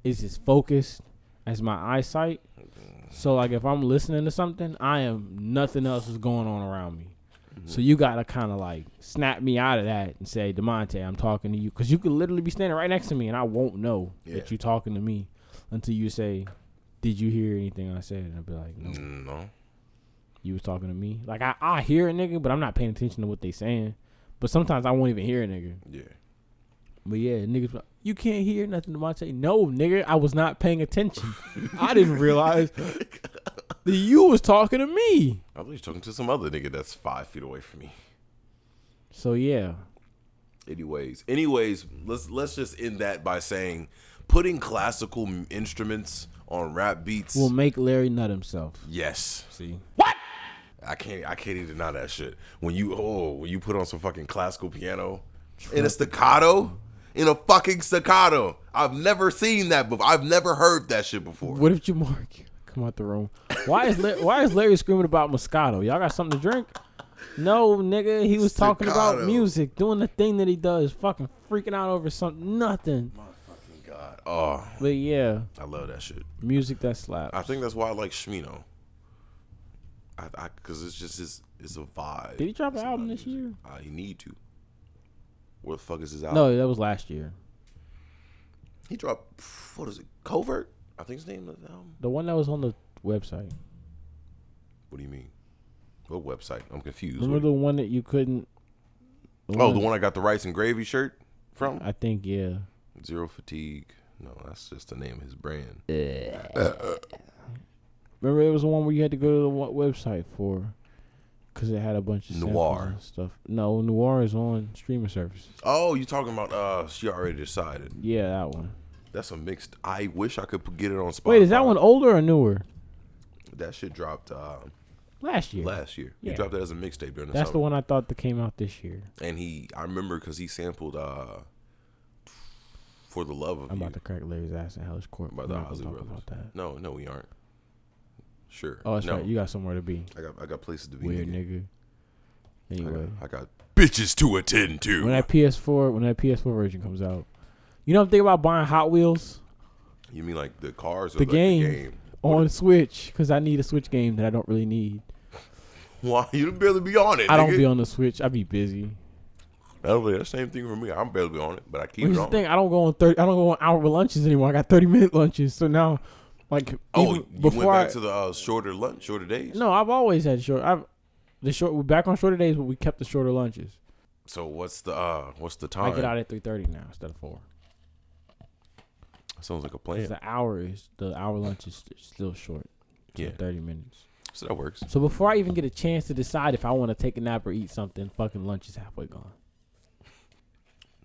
is as focused as my eyesight. Mm-hmm. So like if I'm listening to something, I am nothing else is going on around me. Mm-hmm. So you gotta kind of like snap me out of that and say, Damonte, I'm talking to you, because you could literally be standing right next to me and I won't know yeah. that you're talking to me until you say, "Did you hear anything I said?" And I'll be like, "No." No. You was talking to me. Like I, I hear a nigga, but I'm not paying attention to what they saying. But sometimes I won't even hear a nigga. Yeah. But yeah, niggas, you can't hear nothing, Devontae. No, nigga, I was not paying attention. I didn't realize that you was talking to me.
I was talking to some other nigga that's five feet away from me.
So yeah.
Anyways, anyways, let's let's just end that by saying putting classical instruments on rap beats
will make Larry nut himself. Yes. See
what? I can't I can't even deny that shit. When you oh when you put on some fucking classical piano in a staccato in a fucking staccato. I've never seen that before. I've never heard that shit before.
What if Jamar come out the room? Why is La- why is Larry screaming about Moscato? Y'all got something to drink? No, nigga, he was talking about music, doing the thing that he does, fucking freaking out over something, nothing. My fucking god. Oh. But yeah,
I love that shit.
music that slaps. I
think that's why I like Smino. I, I cause it's just his, it's a vibe.
Did he drop It's an album this music. year?
I uh, need to. Where the fuck is his album?
No, that was last year.
He dropped what is it? Covert? I think his name
is the
album.
The one that was on the website.
What do you mean? What website? I'm confused.
Remember
the
one that you couldn't?
The oh, one the one I got the rice and gravy shirt from.
I think yeah.
Zero fatigue. No, that's just the name of his brand. uh,
uh. Remember, there was the one where you had to go to the website for because it had a bunch of noir stuff. No, noir is on streaming services.
Oh, you talking about? Uh, she already decided.
Yeah, that one.
That's a mixed. I wish I could get it on Spotify. Wait,
is that one older or newer?
That shit dropped uh,
last year.
Last year, yeah. he dropped that as a mixtape during the That's summer.
the one I thought that came out this year.
And he, I remember because he sampled uh, "For the Love of
I'm You." about to crack Larry's ass in Hell's Court. By the Isley
Brothers. About that. No, no, we aren't. Sure. Oh, that's no.
right. You got somewhere to be.
I got I got places to be. Weird nigga. nigga. Anyway, I got, I got, bitches to attend to.
When that PS4 when that PS4 version comes out, you know I'm thinking about buying Hot Wheels.
You mean like the cars?
The,
like
game the game on Switch because I need a Switch game that I don't really need.
Why you barely be on
it? I nigga. don't be on the Switch. I be busy.
That'll be the same thing for me. I'm barely on it, but I keep. Here's the thing: I
don't go on thirty. I don't go on hour lunches anymore. I got thirty minute lunches, so now like oh, even
before went back I, to the uh, shorter lunch, shorter days.
No, I've always had short. I've the short. We're back on shorter days, but we kept the shorter lunches.
So what's the uh what's the time?
I get out at three thirty now instead of four.
sounds like a plan.
The hour is the hour lunch is still short. Yeah, thirty minutes.
So that works.
So before I even get a chance to decide if I want to take a nap or eat something, fucking lunch is halfway gone.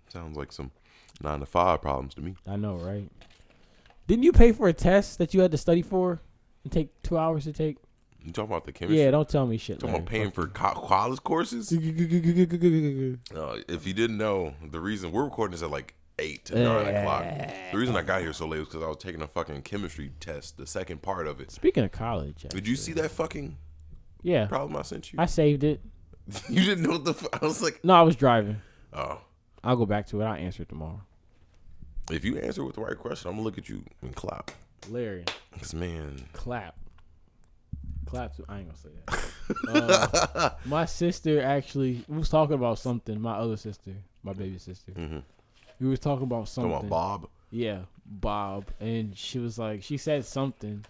Sounds like some nine to five problems to me.
I know, right? Didn't you pay for a test that you had to study for and take two hours to take?
You talking about the chemistry?
Yeah, don't tell me shit.
Talking about paying for college courses. if you didn't know, the reason we're recording is at like eight to nine uh, o'clock. The reason I got here so late was because I was taking a fucking chemistry test, the second part of it.
Speaking of college,
actually. did you see that fucking yeah problem I sent you?
I saved it.
you didn't know what the f- I was like.
No, I was driving. Oh, I'll go back to it. I'll answer it tomorrow.
If you answer with the right question, I'm gonna look at you and clap. Larry. This man. Clap. Clap. To,
I ain't gonna say that. uh, my sister actually was talking about something. My other sister, my baby sister. Mm-hmm. We was talking about something. Talking about
Bob.
Yeah, Bob, and she was like, she said something,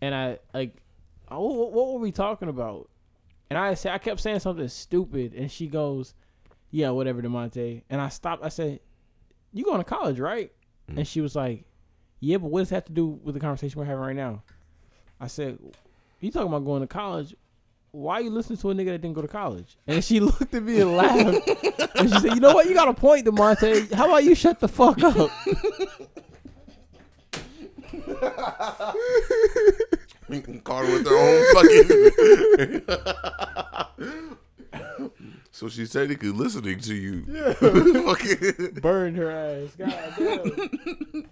and I like, oh, what were we talking about? And I said, I kept saying something stupid, and she goes, "Yeah, whatever, Damonte." And I stopped. I said, you going to college, right? mm And she was like, yeah, but what does that have to do with the conversation we're having right now? I said, you talking about going to college? Why are you listening to a nigga that didn't go to college? And she looked at me and laughed. and she said, you know what? You got a point, Damonte. How about you shut the fuck up? Lincoln
Carter with their own fucking So she's technically listening to you.
Yeah. Burn her ass. God damn.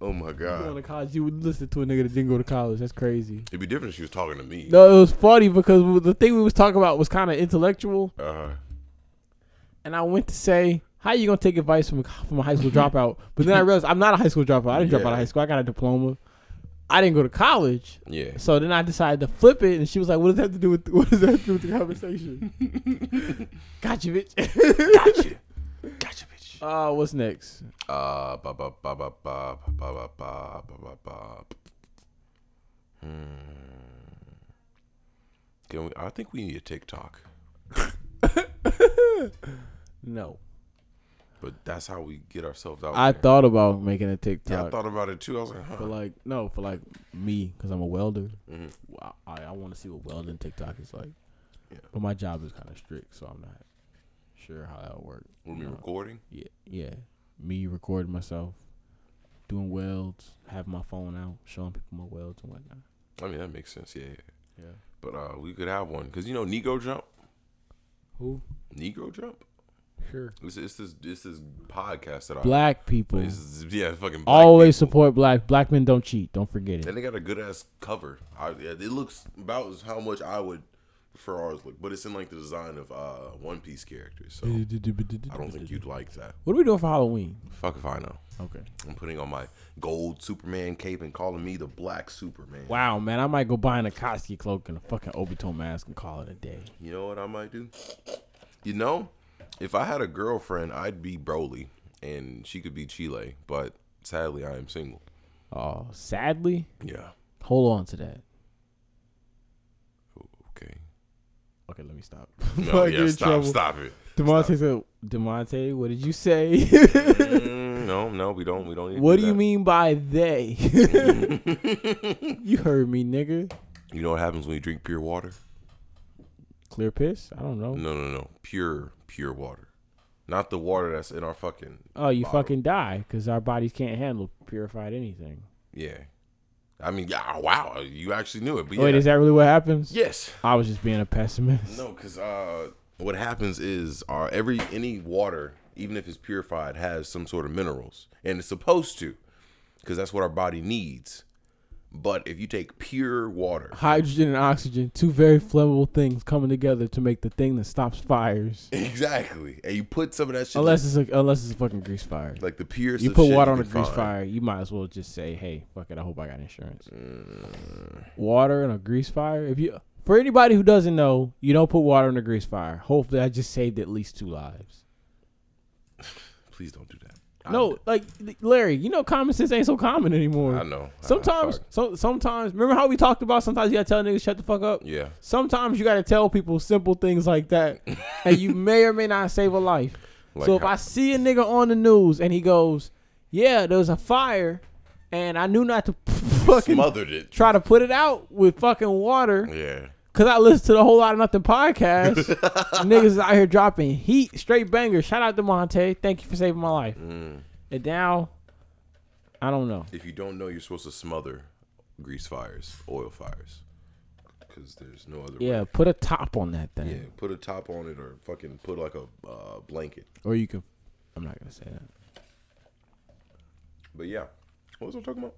Oh my god!
Going to college, you would listen to a nigga that didn't go to college. That's crazy.
It'd be different if she was talking to me.
No, it was funny because the thing we was talking about was kind of intellectual. Uh huh. And I went to say, "How you gonna take advice from from a high school dropout?" But then I realized I'm not a high school dropout. I didn't yeah. drop out of high school. I got a diploma. I didn't go to college. Yeah. So then I decided to flip it, and she was like, "What does that have to do with what does that have to do with the conversation?" gotcha, bitch. gotcha. Gotcha, bitch. Uh, what's next? Uh, ba ba ba ba ba ba ba ba ba ba.
Hmm. Can we? I think we need a TikTok. no. But that's how we get ourselves out.
I there. thought about making a TikTok. Yeah, I
thought about it too. I was
like, huh. for like no, for like me because I'm a welder. Mm-hmm. I I want to see what welding TikTok is like. Yeah. But my job is kind of strict, so I'm not sure how that will work.
When we recording?
Yeah, yeah. Me recording myself doing welds, having my phone out, showing people my welds and whatnot.
I mean that makes sense. Yeah, yeah. yeah. But uh, we could have one because you know Negro Jump. Who? Negro Jump. Sure. It's, it's this it's this podcast that
I black people. It's, yeah, fucking always people. support black. Black men don't cheat. Don't forget
it. And they got a good ass cover. I, it looks about as how much I would prefer ours look, but it's in like the design of uh, One Piece characters. So I don't think you'd like that.
What are we doing for Halloween?
Fuck if I know. Okay. I'm putting on my gold Superman cape and calling me the Black Superman.
Wow, man, I might go buy an Akatsuki cloak and a fucking Obito mask and call it a day.
You know what I might do? You know, if I had a girlfriend, I'd be Broly, and she could be Cheelai. But sadly, I am single.
Oh, sadly. Yeah. Hold on to that. Oh, okay. Okay, let me stop. No, yeah, stop, trouble. stop it. Damonte said, "Damonte, what did you say?"
mm, no, no, we don't. We don't.
what do, do you mean by they? you heard me, nigga.
You know what happens when you drink pure water?
Clear piss? I don't know.
No, no, no. Pure pure water, not the water that's in our fucking.
Oh, you bottle. fucking die because our bodies can't handle purified anything.
Yeah. I mean, yeah, wow, you actually knew it.
But Wait,
yeah. is
that really what happens? Yes. I was just being a pessimist.
No, because uh, what happens is our uh, every any water, even if it's purified, has some sort of minerals, and it's supposed to, because that's what our body needs. But if you take pure water,
hydrogen and oxygen, two very flammable things coming together to make the thing that stops fires.
Exactly, and you put some of that shit.
Unless it's a, unless it's a fucking grease fire,
like the pure.
You put water you on a grease find. fire, you might as well just say, "Hey, fuck it, I hope I got insurance." Mm. Water and a grease fire. If you, for anybody who doesn't know, you don't put water in a grease fire. Hopefully, I just saved at least two lives.
Please don't do that
no, like Larry, you know, common sense ain't so common anymore. I know. Sometimes, I, so sometimes, remember how we talked about sometimes you gotta tell niggas shut the fuck up. Yeah. Sometimes you gotta tell people simple things like that, and you may or may not save a life. Like so if I see a nigga on the news and he goes, "Yeah, there was a fire, and I knew not to fucking smothered it, try to put it out with fucking water." Yeah. Cause I listen to the whole lot of nothing podcast. Niggas is out here dropping heat, straight banger. Shout out to Monte. Thank you for saving my life. Mm. And now, I don't know.
If you don't know, you're supposed to smother grease fires, oil fires, because there's no other.
Yeah, way. put a top on that thing. Yeah,
put a top on it, or fucking put like a uh, blanket.
Or you can. I'm not gonna say that.
But yeah, what was I talking about?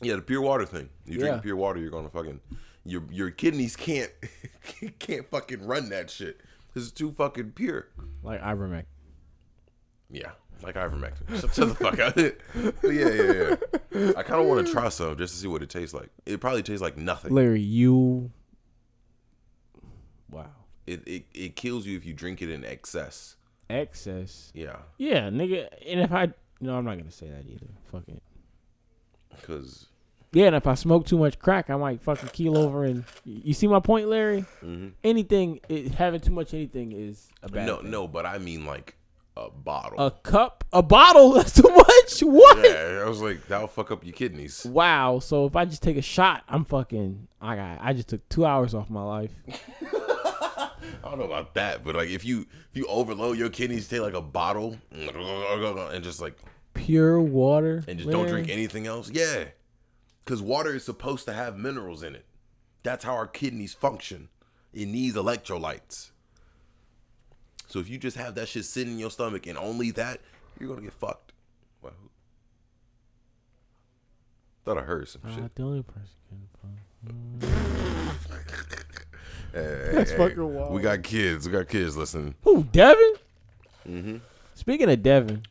Yeah, the pure water thing. You yeah. drink pure water, you're gonna fucking your your kidneys can't can't fucking run that shit. because It's too fucking pure.
Like ivermectin.
Yeah, like ivermectin. Shut, the fuck it. yeah, yeah, yeah. I kind of want to try some just to see what it tastes like. It probably tastes like nothing.
Larry, you. Wow.
It it, it kills you if you drink it in excess.
Excess. Yeah. Yeah, nigga. And if I no, I'm not gonna say that either. Fuck it. Because yeah, and if I smoke too much crack, I might fucking keel over and you see my point, Larry. Mm-hmm. Anything it, having too much anything is
a bad. No, thing. no, but I mean like a bottle,
a cup, a bottle. That's too much. What?
Yeah, I was like that'll fuck up your kidneys.
Wow. So if I just take a shot, I'm fucking. I got. I just took two hours off my life.
I don't know about that, but like if you if you overload your kidneys, take like a bottle and just like
pure water
and just Larry. don't drink anything else. Yeah because water is supposed to have minerals in it. That's how our kidneys function. It needs electrolytes. So if you just have that shit sitting in your stomach and only that, you're gonna get fucked. Wow. Thought I heard some uh, shit. The only person can hey, That's hey, fucking wild. We got kids. We got kids listening.
Who Devin? Mm-hmm. Speaking of Devin,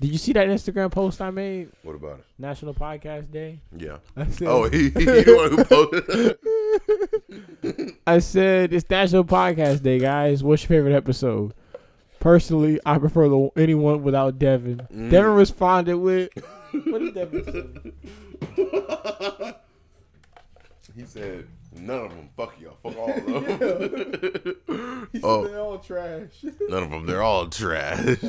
did you see that Instagram post I made?
What about it?
National Podcast Day. Yeah. I said, oh, he, he who posted. I said it's National Podcast Day, guys. What's your favorite episode? Personally, I prefer the, anyone without Devin. Mm. Devin responded with, "What did Devin
say?" he said, "None of them. Fuck y'all. Fuck all of them. yeah. he said, oh. they're all trash. None of them. They're all trash."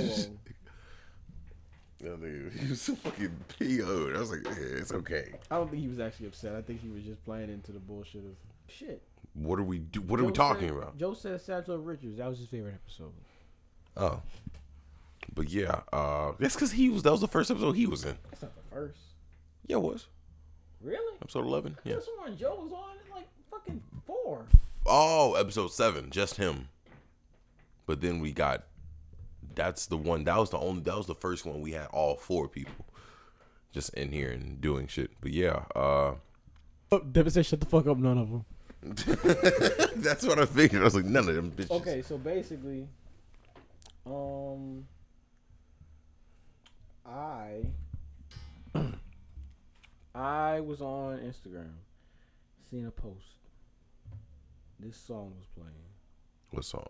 I dude, he was so fucking PO'd. I was like, yeah, it's okay.
I don't think he was actually upset. I think he was just playing into the bullshit of
shit. What are we do? What are we talking said, about?
Joe said Satchel Richards. That was his favorite episode. Oh,
but yeah, uh, that's because he was. That was the first episode he was in. That's not the first. Yeah, it was. Really? Episode eleven. yeah. This one Joe was on like fucking four. Oh, episode seven, just him. But then we got that's the one. That was the only. That was the first one we had all four people just in here and doing shit. But yeah. uh oh,
Devin said, "Shut the fuck up, none of them."
that's what I figured. I was like, none of them bitches.
Okay, so basically, um, I I was on Instagram, seeing a post. This song was playing.
What song?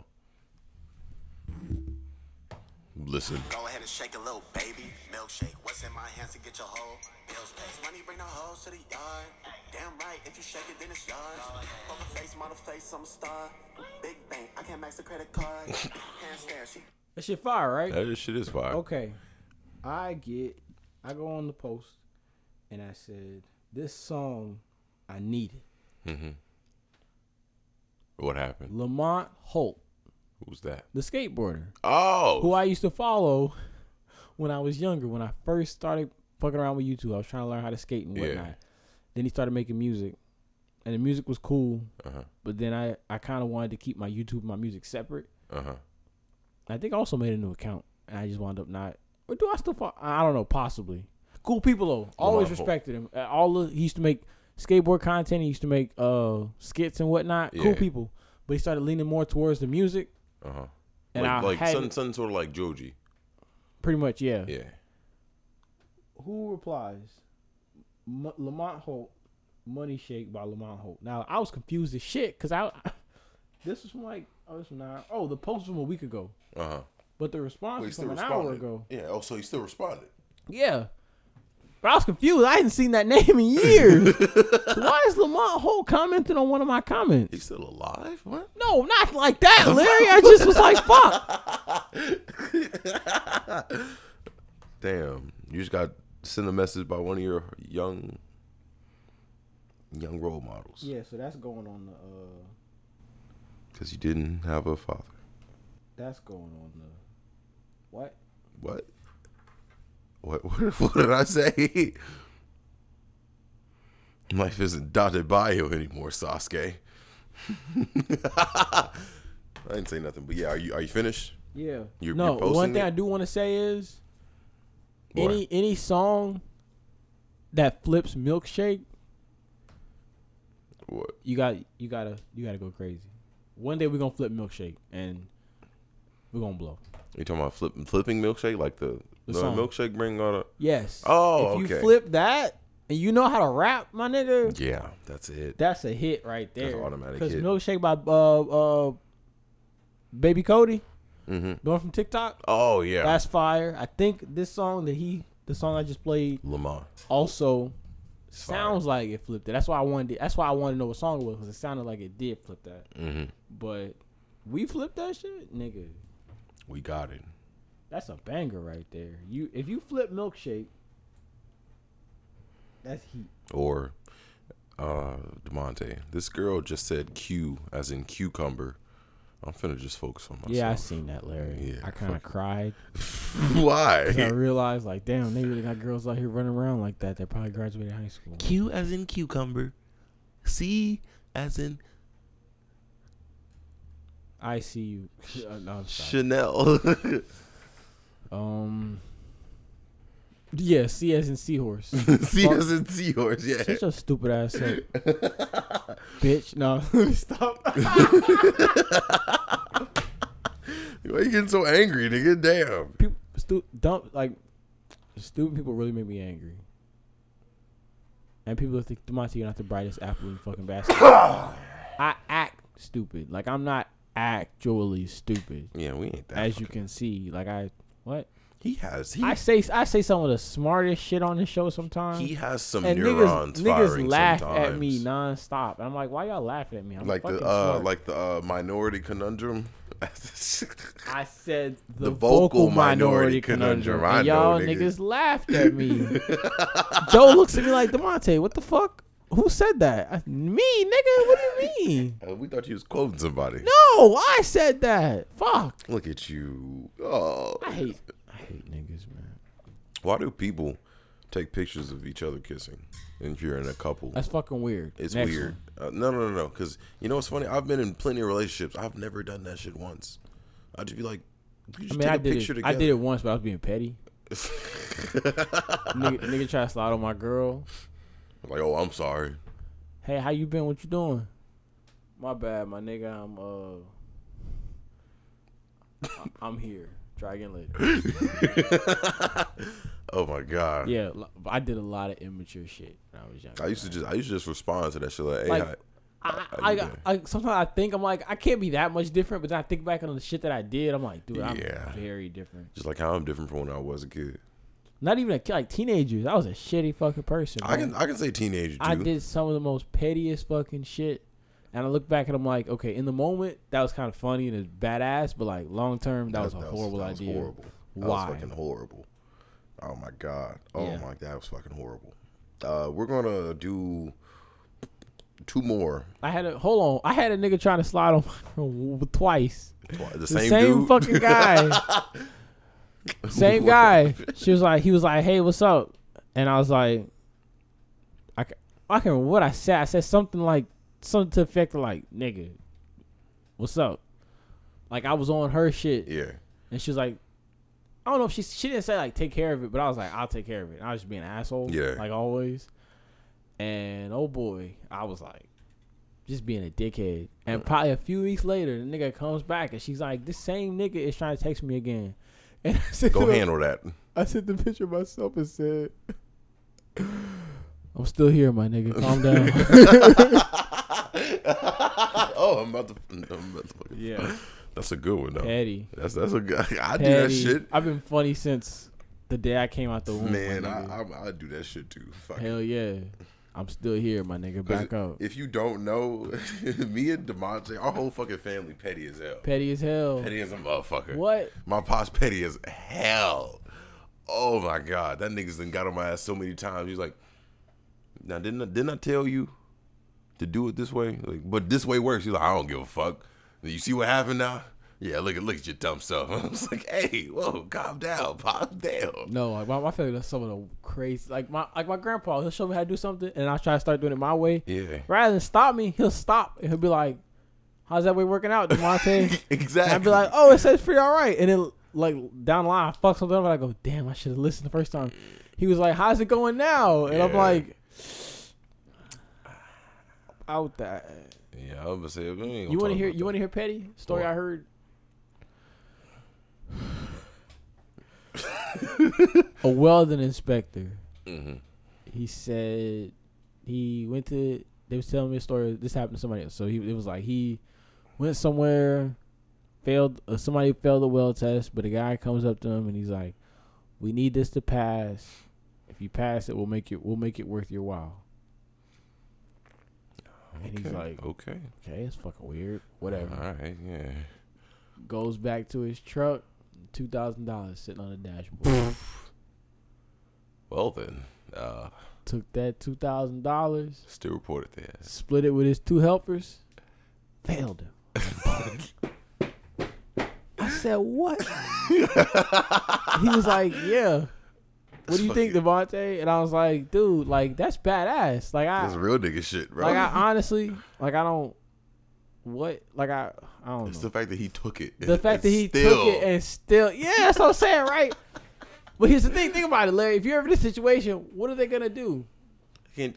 Listen. Go ahead and shake a little baby milkshake. What's in my hands to get your whole bills paid? Money bring the hoes to the yard. Damn right,
if you shake it, then it's yours. Poker face, model face, I'm a star. Big bank, I can't max the credit card. Handstand, she. That shit fire, right?
That shit is fire.
Okay, I get. I go on the post, and I said, "This song, I need it."
Mm-hmm. What happened?
Lamont Holt
Who's that?
The skateboarder. Oh. Who I used to follow when I was younger, when I first started fucking around with YouTube. I was trying to learn how to skate and whatnot. Yeah. Then he started making music. And the music was cool. Uh-huh. But then I, I kind of wanted to keep my YouTube my music separate. Uh-huh. I think I also made a new account. And I just wound up not. Or do I still follow? I don't know. Possibly. Cool people, though. Always respected him. All of, He used to make skateboard content. He used to make uh skits and whatnot. Yeah. Cool people. But he started leaning more towards the music. Uh
huh. And like, I like had some, some sort of like Joji.
Pretty much, yeah. Yeah. Who replies? M- Lamont Holt, Money Shake by Lamont Holt. Now I was confused as shit because I, this was from like oh this was not oh the post was from a week ago, Uh huh. but the response was from an hour ago.
Yeah. Oh, so he still responded.
Yeah, but I was confused. I hadn't seen that name in years. Why is Lamont Holt commenting on one of my comments?
He's still alive? What?
No, not like that, Larry. I just was like, fuck.
Damn. You just got sent a message by one of your young young role models.
Yeah, so that's going on the uh
because you didn't have a father.
That's going on the what? What?
What, what, what did I say? Life isn't dotted by you anymore, Sasuke. I didn't say nothing, but yeah, are you are you finished?
Yeah. You're, no, you're one thing it? I do want to say is Boy. any any song that flips milkshake.
What?
You got you gotta you gotta go crazy. One day we're gonna flip milkshake and we're gonna blow.
You talking about flip, flipping milkshake like the the, the song. milkshake bring all the.
Yes.
Oh,
if okay. you flip that and you know how to rap, my nigga.
Yeah, that's it. That's
a hit right there. That's
automatic Because
milkshake by uh uh, baby Cody, mm-hmm. from TikTok.
Oh yeah,
that's fire. I think this song that he, the song I just played,
Lamar,
also it's sounds fire. like it flipped it. That's why I wanted. To, that's why I wanted to know what song it was because it sounded like it did flip that. Mm-hmm. But we flipped that shit, nigga.
We got it.
That's a banger right there. You if you flip milkshake, that's heat.
Or uh Damonte. This girl just said Q as in cucumber. I'm finna just focus on myself.
Yeah, I seen that, Larry. Yeah, I kind of cried.
Why?
I realized, like, damn, they really got girls out here running around like that. They probably graduated high school.
Q as in cucumber, C as in
I see you.
No, Chanel.
Um. Yeah, C as in seahorse. C
as in seahorse. Yeah. Such
a stupid ass bitch. No, stop.
Why are you getting so angry, nigga? Damn.
People, stu- dumb, like stupid people really make me angry. And people think Damonte, you're not the brightest apple in fucking basketball. I act stupid. Like I'm not actually stupid.
Yeah, we ain't that. As
you can see, like I what?
He has. He, I
say I say some of the smartest shit on this show sometimes.
He has some and neurons. Niggas, niggas laugh sometimes.
at me nonstop. I'm like, why y'all laughing at me? I'm
like the uh, smart. like the uh, minority conundrum.
I said
the, the vocal, vocal, minority, minority conundrum. conundrum.
y'all know, niggas. niggas laughed at me. Joe looks at me like Damonte, what the fuck? Who said that? me, nigga. What do you mean?
Uh, we thought you was quoting somebody.
No, I said that. Fuck.
Look at you. Oh,
I hate, I hate niggas, man.
Why do people take pictures of each other kissing? And you're in a couple.
That's fucking weird.
It's Next weird. Uh, no, no, no, no. Because you know what's funny? I've been in plenty of relationships. I've never done that shit once. I'd just be like, I
mean, I did it. Together. I did it once, but I was being petty. nigga, nigga try to slide on my girl.
I'm like, oh, I'm sorry.
Hey, how you been? What you doing? My bad, my nigga. I'm uh, I'm here. Dragon
later. oh my god.
Yeah, I did a lot of immature shit when I was young. I
used to just I used to just respond to that shit like, hey,
like, I, I, I, sometimes I think I'm like I can't be that much different, but then I think back on the shit that I did. I'm like, dude, I'm yeah. very different.
Just like how I'm different from when I was a kid.
Not even a like teenagers. I was a shitty fucking person.
I can I can say teenager. Too.
I did some of the most pettiest fucking shit, and I look back and I'm like, okay, in the moment that was kind of funny and it's badass, but like long term that, that, was a that horrible was, idea. Was horrible.
Why? That was fucking horrible. Oh my god. Oh yeah. my god, that was fucking horrible. Uh, we're gonna do two more.
I had a hold on. I had a nigga trying to slide on twice. The, the same, same fucking guy. Same guy. she was like, he was like, hey, what's up? And I was like, I, I can't remember what I said. I said something like, something to effect like, nigga, what's up? Like I was on her shit.
Yeah.
And she was like, I don't know if she she didn't say like take care of it, but I was like, I'll take care of it. And I was just being an asshole. Yeah. Like always. And oh boy, I was like, just being a dickhead. And mm. probably a few weeks later, the nigga comes back and she's like, This same nigga is trying to text me again.
And I said, Go handle that. I
sent the picture myself and said, "I'm still here, my nigga. Calm down."
oh, I'm about to. I'm about to yeah. That's a good one though.
Petty.
That's that's a good. I Petty.
do
that shit.
I've been funny since the day I came out the womb. Man, I,
I, I do that shit too. Fuck
Hell yeah. I'm still here, my nigga. Back
up. If you don't know, me and Damonte, our whole fucking family petty as hell.
Petty as hell.
Petty as a motherfucker.
What?
My pops petty as hell. Oh my god, that nigga's done got on my ass so many times. He's like, now didn't I, didn't I tell you to do it this way? Like, but this way works. He's like, I don't give a fuck. You see what happened now? Yeah, look at look at your dumb self. I was like, hey, whoa, calm down, calm down.
No, like
my,
my family does some of the crazy. Like my like my grandpa, he'll show me how to do something, and I try to start doing it my way.
Yeah.
Rather than stop me, he'll stop and he'll be like, "How's that way working out, Damonte?"
exactly. I'd be
like, "Oh, it says free, all right." And then like down the line, I fuck something up, and I go, "Damn, I should have listened the first time." He was like, "How's it going now?" And yeah. I'm like, "Out that."
Yeah, I was gonna say.
you want to hear? You want to hear petty story? I heard a welding inspector. Mm-hmm. He said he went to. They was telling me a story. This happened to somebody else. So he it was like he went somewhere, failed. Uh, somebody failed the weld test, but a guy comes up to him and he's like, "We need this to pass. If you pass it, we'll make it. We'll make it worth your while." Okay. And he's like,
"Okay,
okay, it's fucking weird. Whatever."
All right, yeah.
Goes back to his truck two thousand dollars sitting on the dashboard.
well then, uh,
took that two thousand dollars.
Still reported there.
Split it with his two helpers. Failed him. I said what? he was like, yeah. What do you think, Devontae? And I was like, dude, like that's badass. Like I,
that's real nigga shit, bro.
Like I honestly, like I don't, what like I I don't
it's know. the fact that he took it.
The fact that he still. took it and still Yeah, that's what I'm saying, right? but here's the thing, think about it, Larry. If you're ever in this situation, what are they gonna do?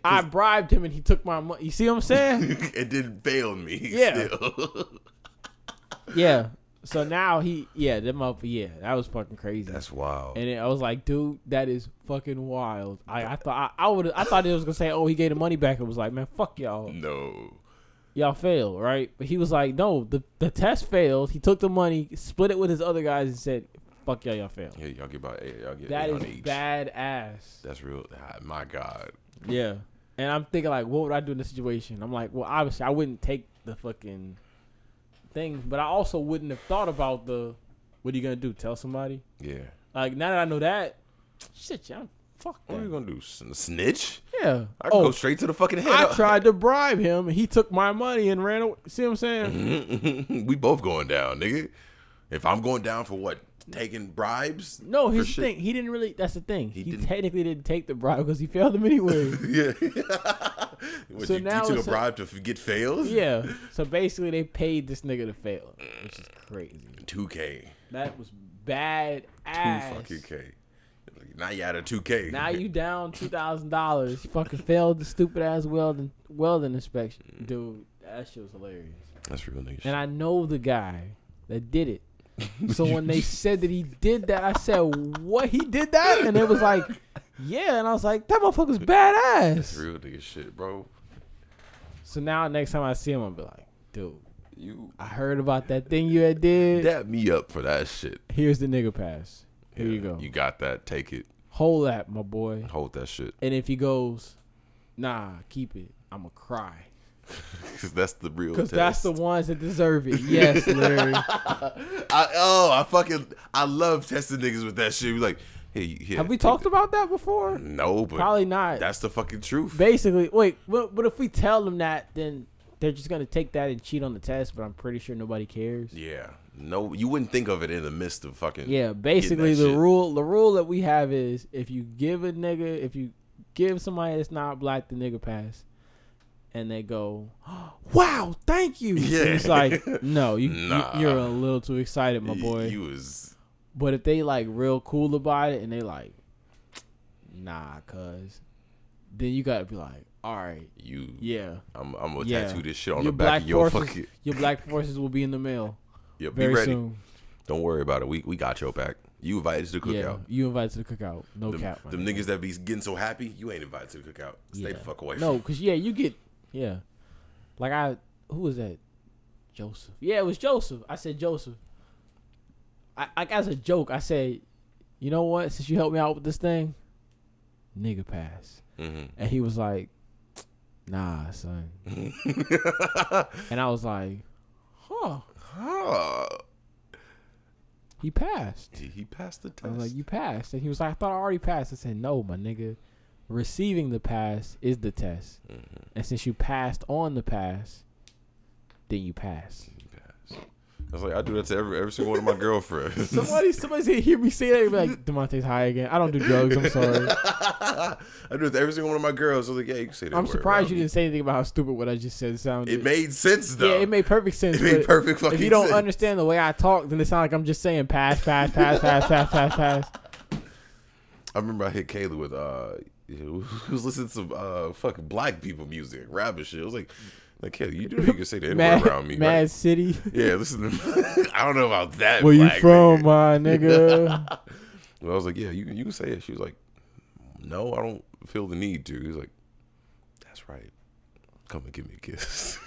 I bribed him and he took my money. You see what I'm saying?
it didn't fail me. Yeah.
yeah. So now he, yeah, them up, yeah, that was fucking crazy.
That's wild.
And I was like, dude, that is fucking wild. I, I thought I, I would, I thought it was gonna say, oh, he gave the money back. It was like, man, fuck y'all.
No
y'all failed, right? But he was like, no, the, the test failed. He took the money, split it with his other guys, and said, fuck y'all,
y'all
failed.
Yeah, y'all get about eight. Y'all get that is
bad ass.
That's real. Ah, my God. Yeah. And I'm thinking, like, what would I do in this situation? I'm like, well, obviously, I wouldn't take the fucking thing, but I also wouldn't have thought about the, what are you going to do? Tell somebody? Yeah. Like, now that I know that, shit, y'all. fuck that. What are you going to do? Snitch? Yeah. I oh, go straight to the fucking head. I tried to bribe him. He took my money and ran away. See what I'm saying? Mm-hmm. we both going down, nigga. If I'm going down for what? Taking bribes? No, his thing. He didn't really. That's the thing. He, he didn't. technically didn't take the bribe because he failed him anyway. yeah. what, so you, now you took a bribe to get failed? Yeah. So basically, they paid this nigga to fail, which is crazy. 2K. That was bad ass. 2 fucking K. Now you out of two K. Now you down two thousand dollars. Fucking failed the stupid ass welding welding inspection, mm. dude. That shit was hilarious. That's real nice. And I know the guy that did it. So when they said that he did that, I said, "What? He did that?" And it was like, "Yeah." And I was like, "That motherfucker's badass." That's real nigga shit, bro. So now next time I see him, I'll be like, "Dude, you." I heard about that thing you had did. Dap me up for that shit. Here's the nigga pass. Here yeah, you go. You got that. Take it. Hold that, my boy. Hold that shit. And if he goes, nah, keep it. I'm gonna cry. Because that's the real. Because that's the ones that deserve it. Yes, Larry. I, oh, I fucking I love testing niggas with that shit. We like, hey, here, have we talked about that before? No, but probably not. That's the fucking truth. Basically, wait, but, but if we tell them that, then they're just gonna take that and cheat on the test. But I'm pretty sure nobody cares. Yeah, no, you wouldn't think of it in the midst of fucking. Yeah, basically the shit. rule the rule that we have is if you give a nigga if you give somebody that's not black the nigga pass, and they go, "Wow, thank you." Yeah, it's like no, you, nah. you are a little too excited, my boy. You was. But if they like real cool about it and they like, nah, cuz, then you gotta be like, all right, you, yeah, I'm, I'm gonna yeah. tattoo this shit on your the back of your forces, fucking. Your black forces will be in the mail. Yep, be ready. soon. Don't worry about it. We we got your back. You invited to the cookout. Yeah, you invited to the cookout. No them, cap. Them niggas that be getting so happy, you ain't invited to the cookout. Stay yeah. the fuck away. No, cause yeah, you get yeah. Like I, who was that? Joseph. Yeah, it was Joseph. I said Joseph. I like as a joke, I said, you know what? Since you helped me out with this thing, nigga pass. Mm-hmm. And he was like, nah, son. and I was like, huh huh. He passed. He, he passed the test. I was like, you passed. And he was like, I thought I already passed. I said, no, my nigga. Receiving the pass is the test. Mm-hmm. And since you passed on the pass, then you pass. You pass. I was like, I do that to every every single one of my girlfriends. Somebody, somebody going hear me say that and be like, Damonte's high again. I don't do drugs. I'm sorry. I do it to every single one of my girls. I was like, yeah, you can say that. I'm word, surprised bro. you didn't say anything about how stupid what I just said sounded. It made sense though. Yeah, it made perfect sense. It made perfect fucking. If you don't sense. understand the way I talk, then it sounds like I'm just saying pass, pass, pass, pass, pass, pass, pass. I remember I hit Kayla with uh, was listening to some uh fucking black people music, rap shit. It was like. Like, hell, you do know you can say that N-word around me. Mad right? City. Yeah, listen. I don't know about that. Where you from, nigga. my nigga? well, I was like, yeah, you you can say it. She was like, no, I don't feel the need to. He's like, that's right. Come and give me a kiss.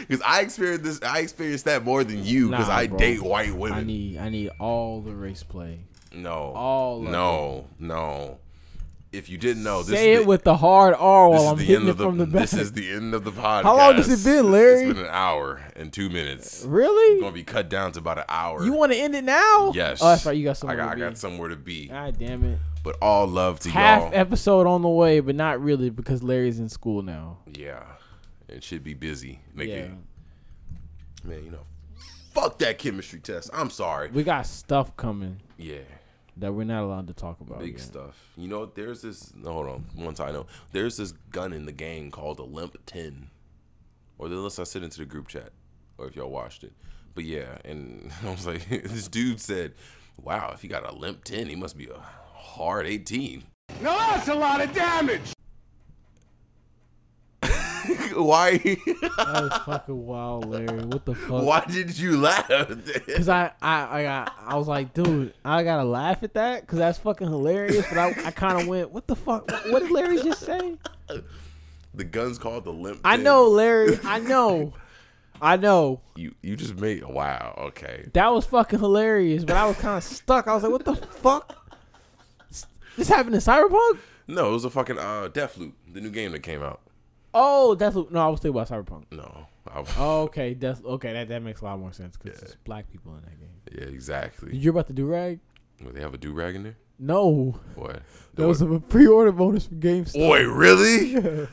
Because I experienced this, I experienced that more than you. Because nah, I bro. date white women. I need, I need all the race play. No, all no, it. no if you didn't know, this say it the, with the hard R while I'm hitting it the, from the back. This is the end of the podcast. How long has it been, Larry? It's been an hour and two minutes. Really? It's gonna be cut down to about an hour. You want to end it now? Yes. Oh, that's right. You got somewhere. I got, to be. I got somewhere to be. God damn it. But all love to Half y'all. Half episode on the way, but not really because Larry's in school now. Yeah, and should be busy making. Yeah. Man, you know, fuck that chemistry test. I'm sorry. We got stuff coming. Yeah that we're not allowed to talk about. Big yet. stuff. You know, there's this. Hold on, one time. know, there's this gun in the game called the Limp Ten, or unless I sent into the group chat, or if y'all watched it. But yeah, and I was like, this dude said, "Wow, if he got a Limp Ten, he must be a hard 18." No, that's a lot of damage. Why? that was fucking wild, Larry. What the fuck? Why did you laugh? Because I, I, I, got, I was like, dude, I gotta laugh at that because that's fucking hilarious. But I, I kind of went, what the fuck? What did Larry just say? The gun's called the limp. I know, Larry. I know. I know. You you just made wow. Okay. That was fucking hilarious, but I was kind of stuck. I was like, what the fuck? This happened in Cyberpunk? No, it was a fucking uh, Deathloop, the new game that came out. Oh, that's no. I was thinking about Cyberpunk. No. oh, okay, that's okay. That that makes a lot more sense because yeah. it's black people in that game. Yeah, exactly. You're about to do rag. Well, they have a do rag in there. No. What? That was a pre-order bonus from GameStop. Boy, really? Yeah.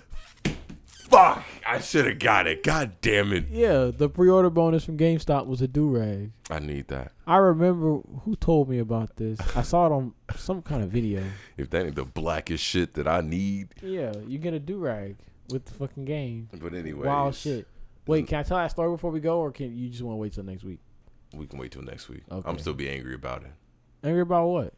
Fuck! I should have got it. God damn it! Yeah, the pre-order bonus from GameStop was a do rag. I need that. I remember who told me about this. I saw it on some kind of video. If that ain't the blackest shit that I need. Yeah, you get a do rag with the fucking game. But anyway, wild shit. Wait, mm. can I tell that story before we go, or can you just want to wait till next week? We can wait till next week. Okay. I'm still be angry about it. Angry about what?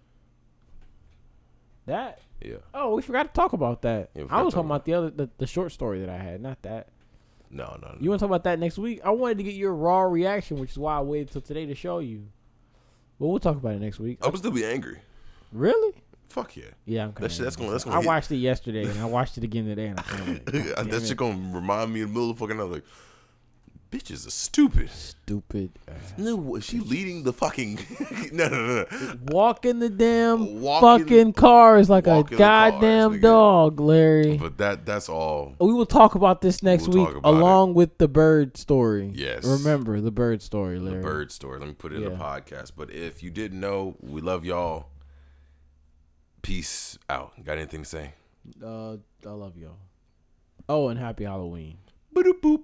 That. Yeah. Oh, we forgot to talk about that. Yeah, I was talking about, about the other the, the, short story that I had, not that. No, no, no. You want to talk about that next week? I wanted to get your raw reaction, which is why I waited till today to show you. But we'll talk about it next week. I'm still be angry. Really? Fuck yeah. Yeah, I'm That shit, that's gonna. That's gonna I hit. watched it yesterday and I watched it again today. And I'm like, that shit gonna remind me of the middle of the fucking night. Like, bitches are stupid. Stupid. Ass. No, was she leading the fucking? no, no, no. Walking the damn fucking car is like a goddamn dog, Larry. But that that's all. We will talk about this next we'll week, along it. with the bird story. Yes. Remember the bird story, Larry. The bird story. Let me put it yeah. in the podcast. But if you didn't know, we love y'all. Peace out. Got anything to say? Uh, I love y'all. Oh, and happy Halloween. Boop boop.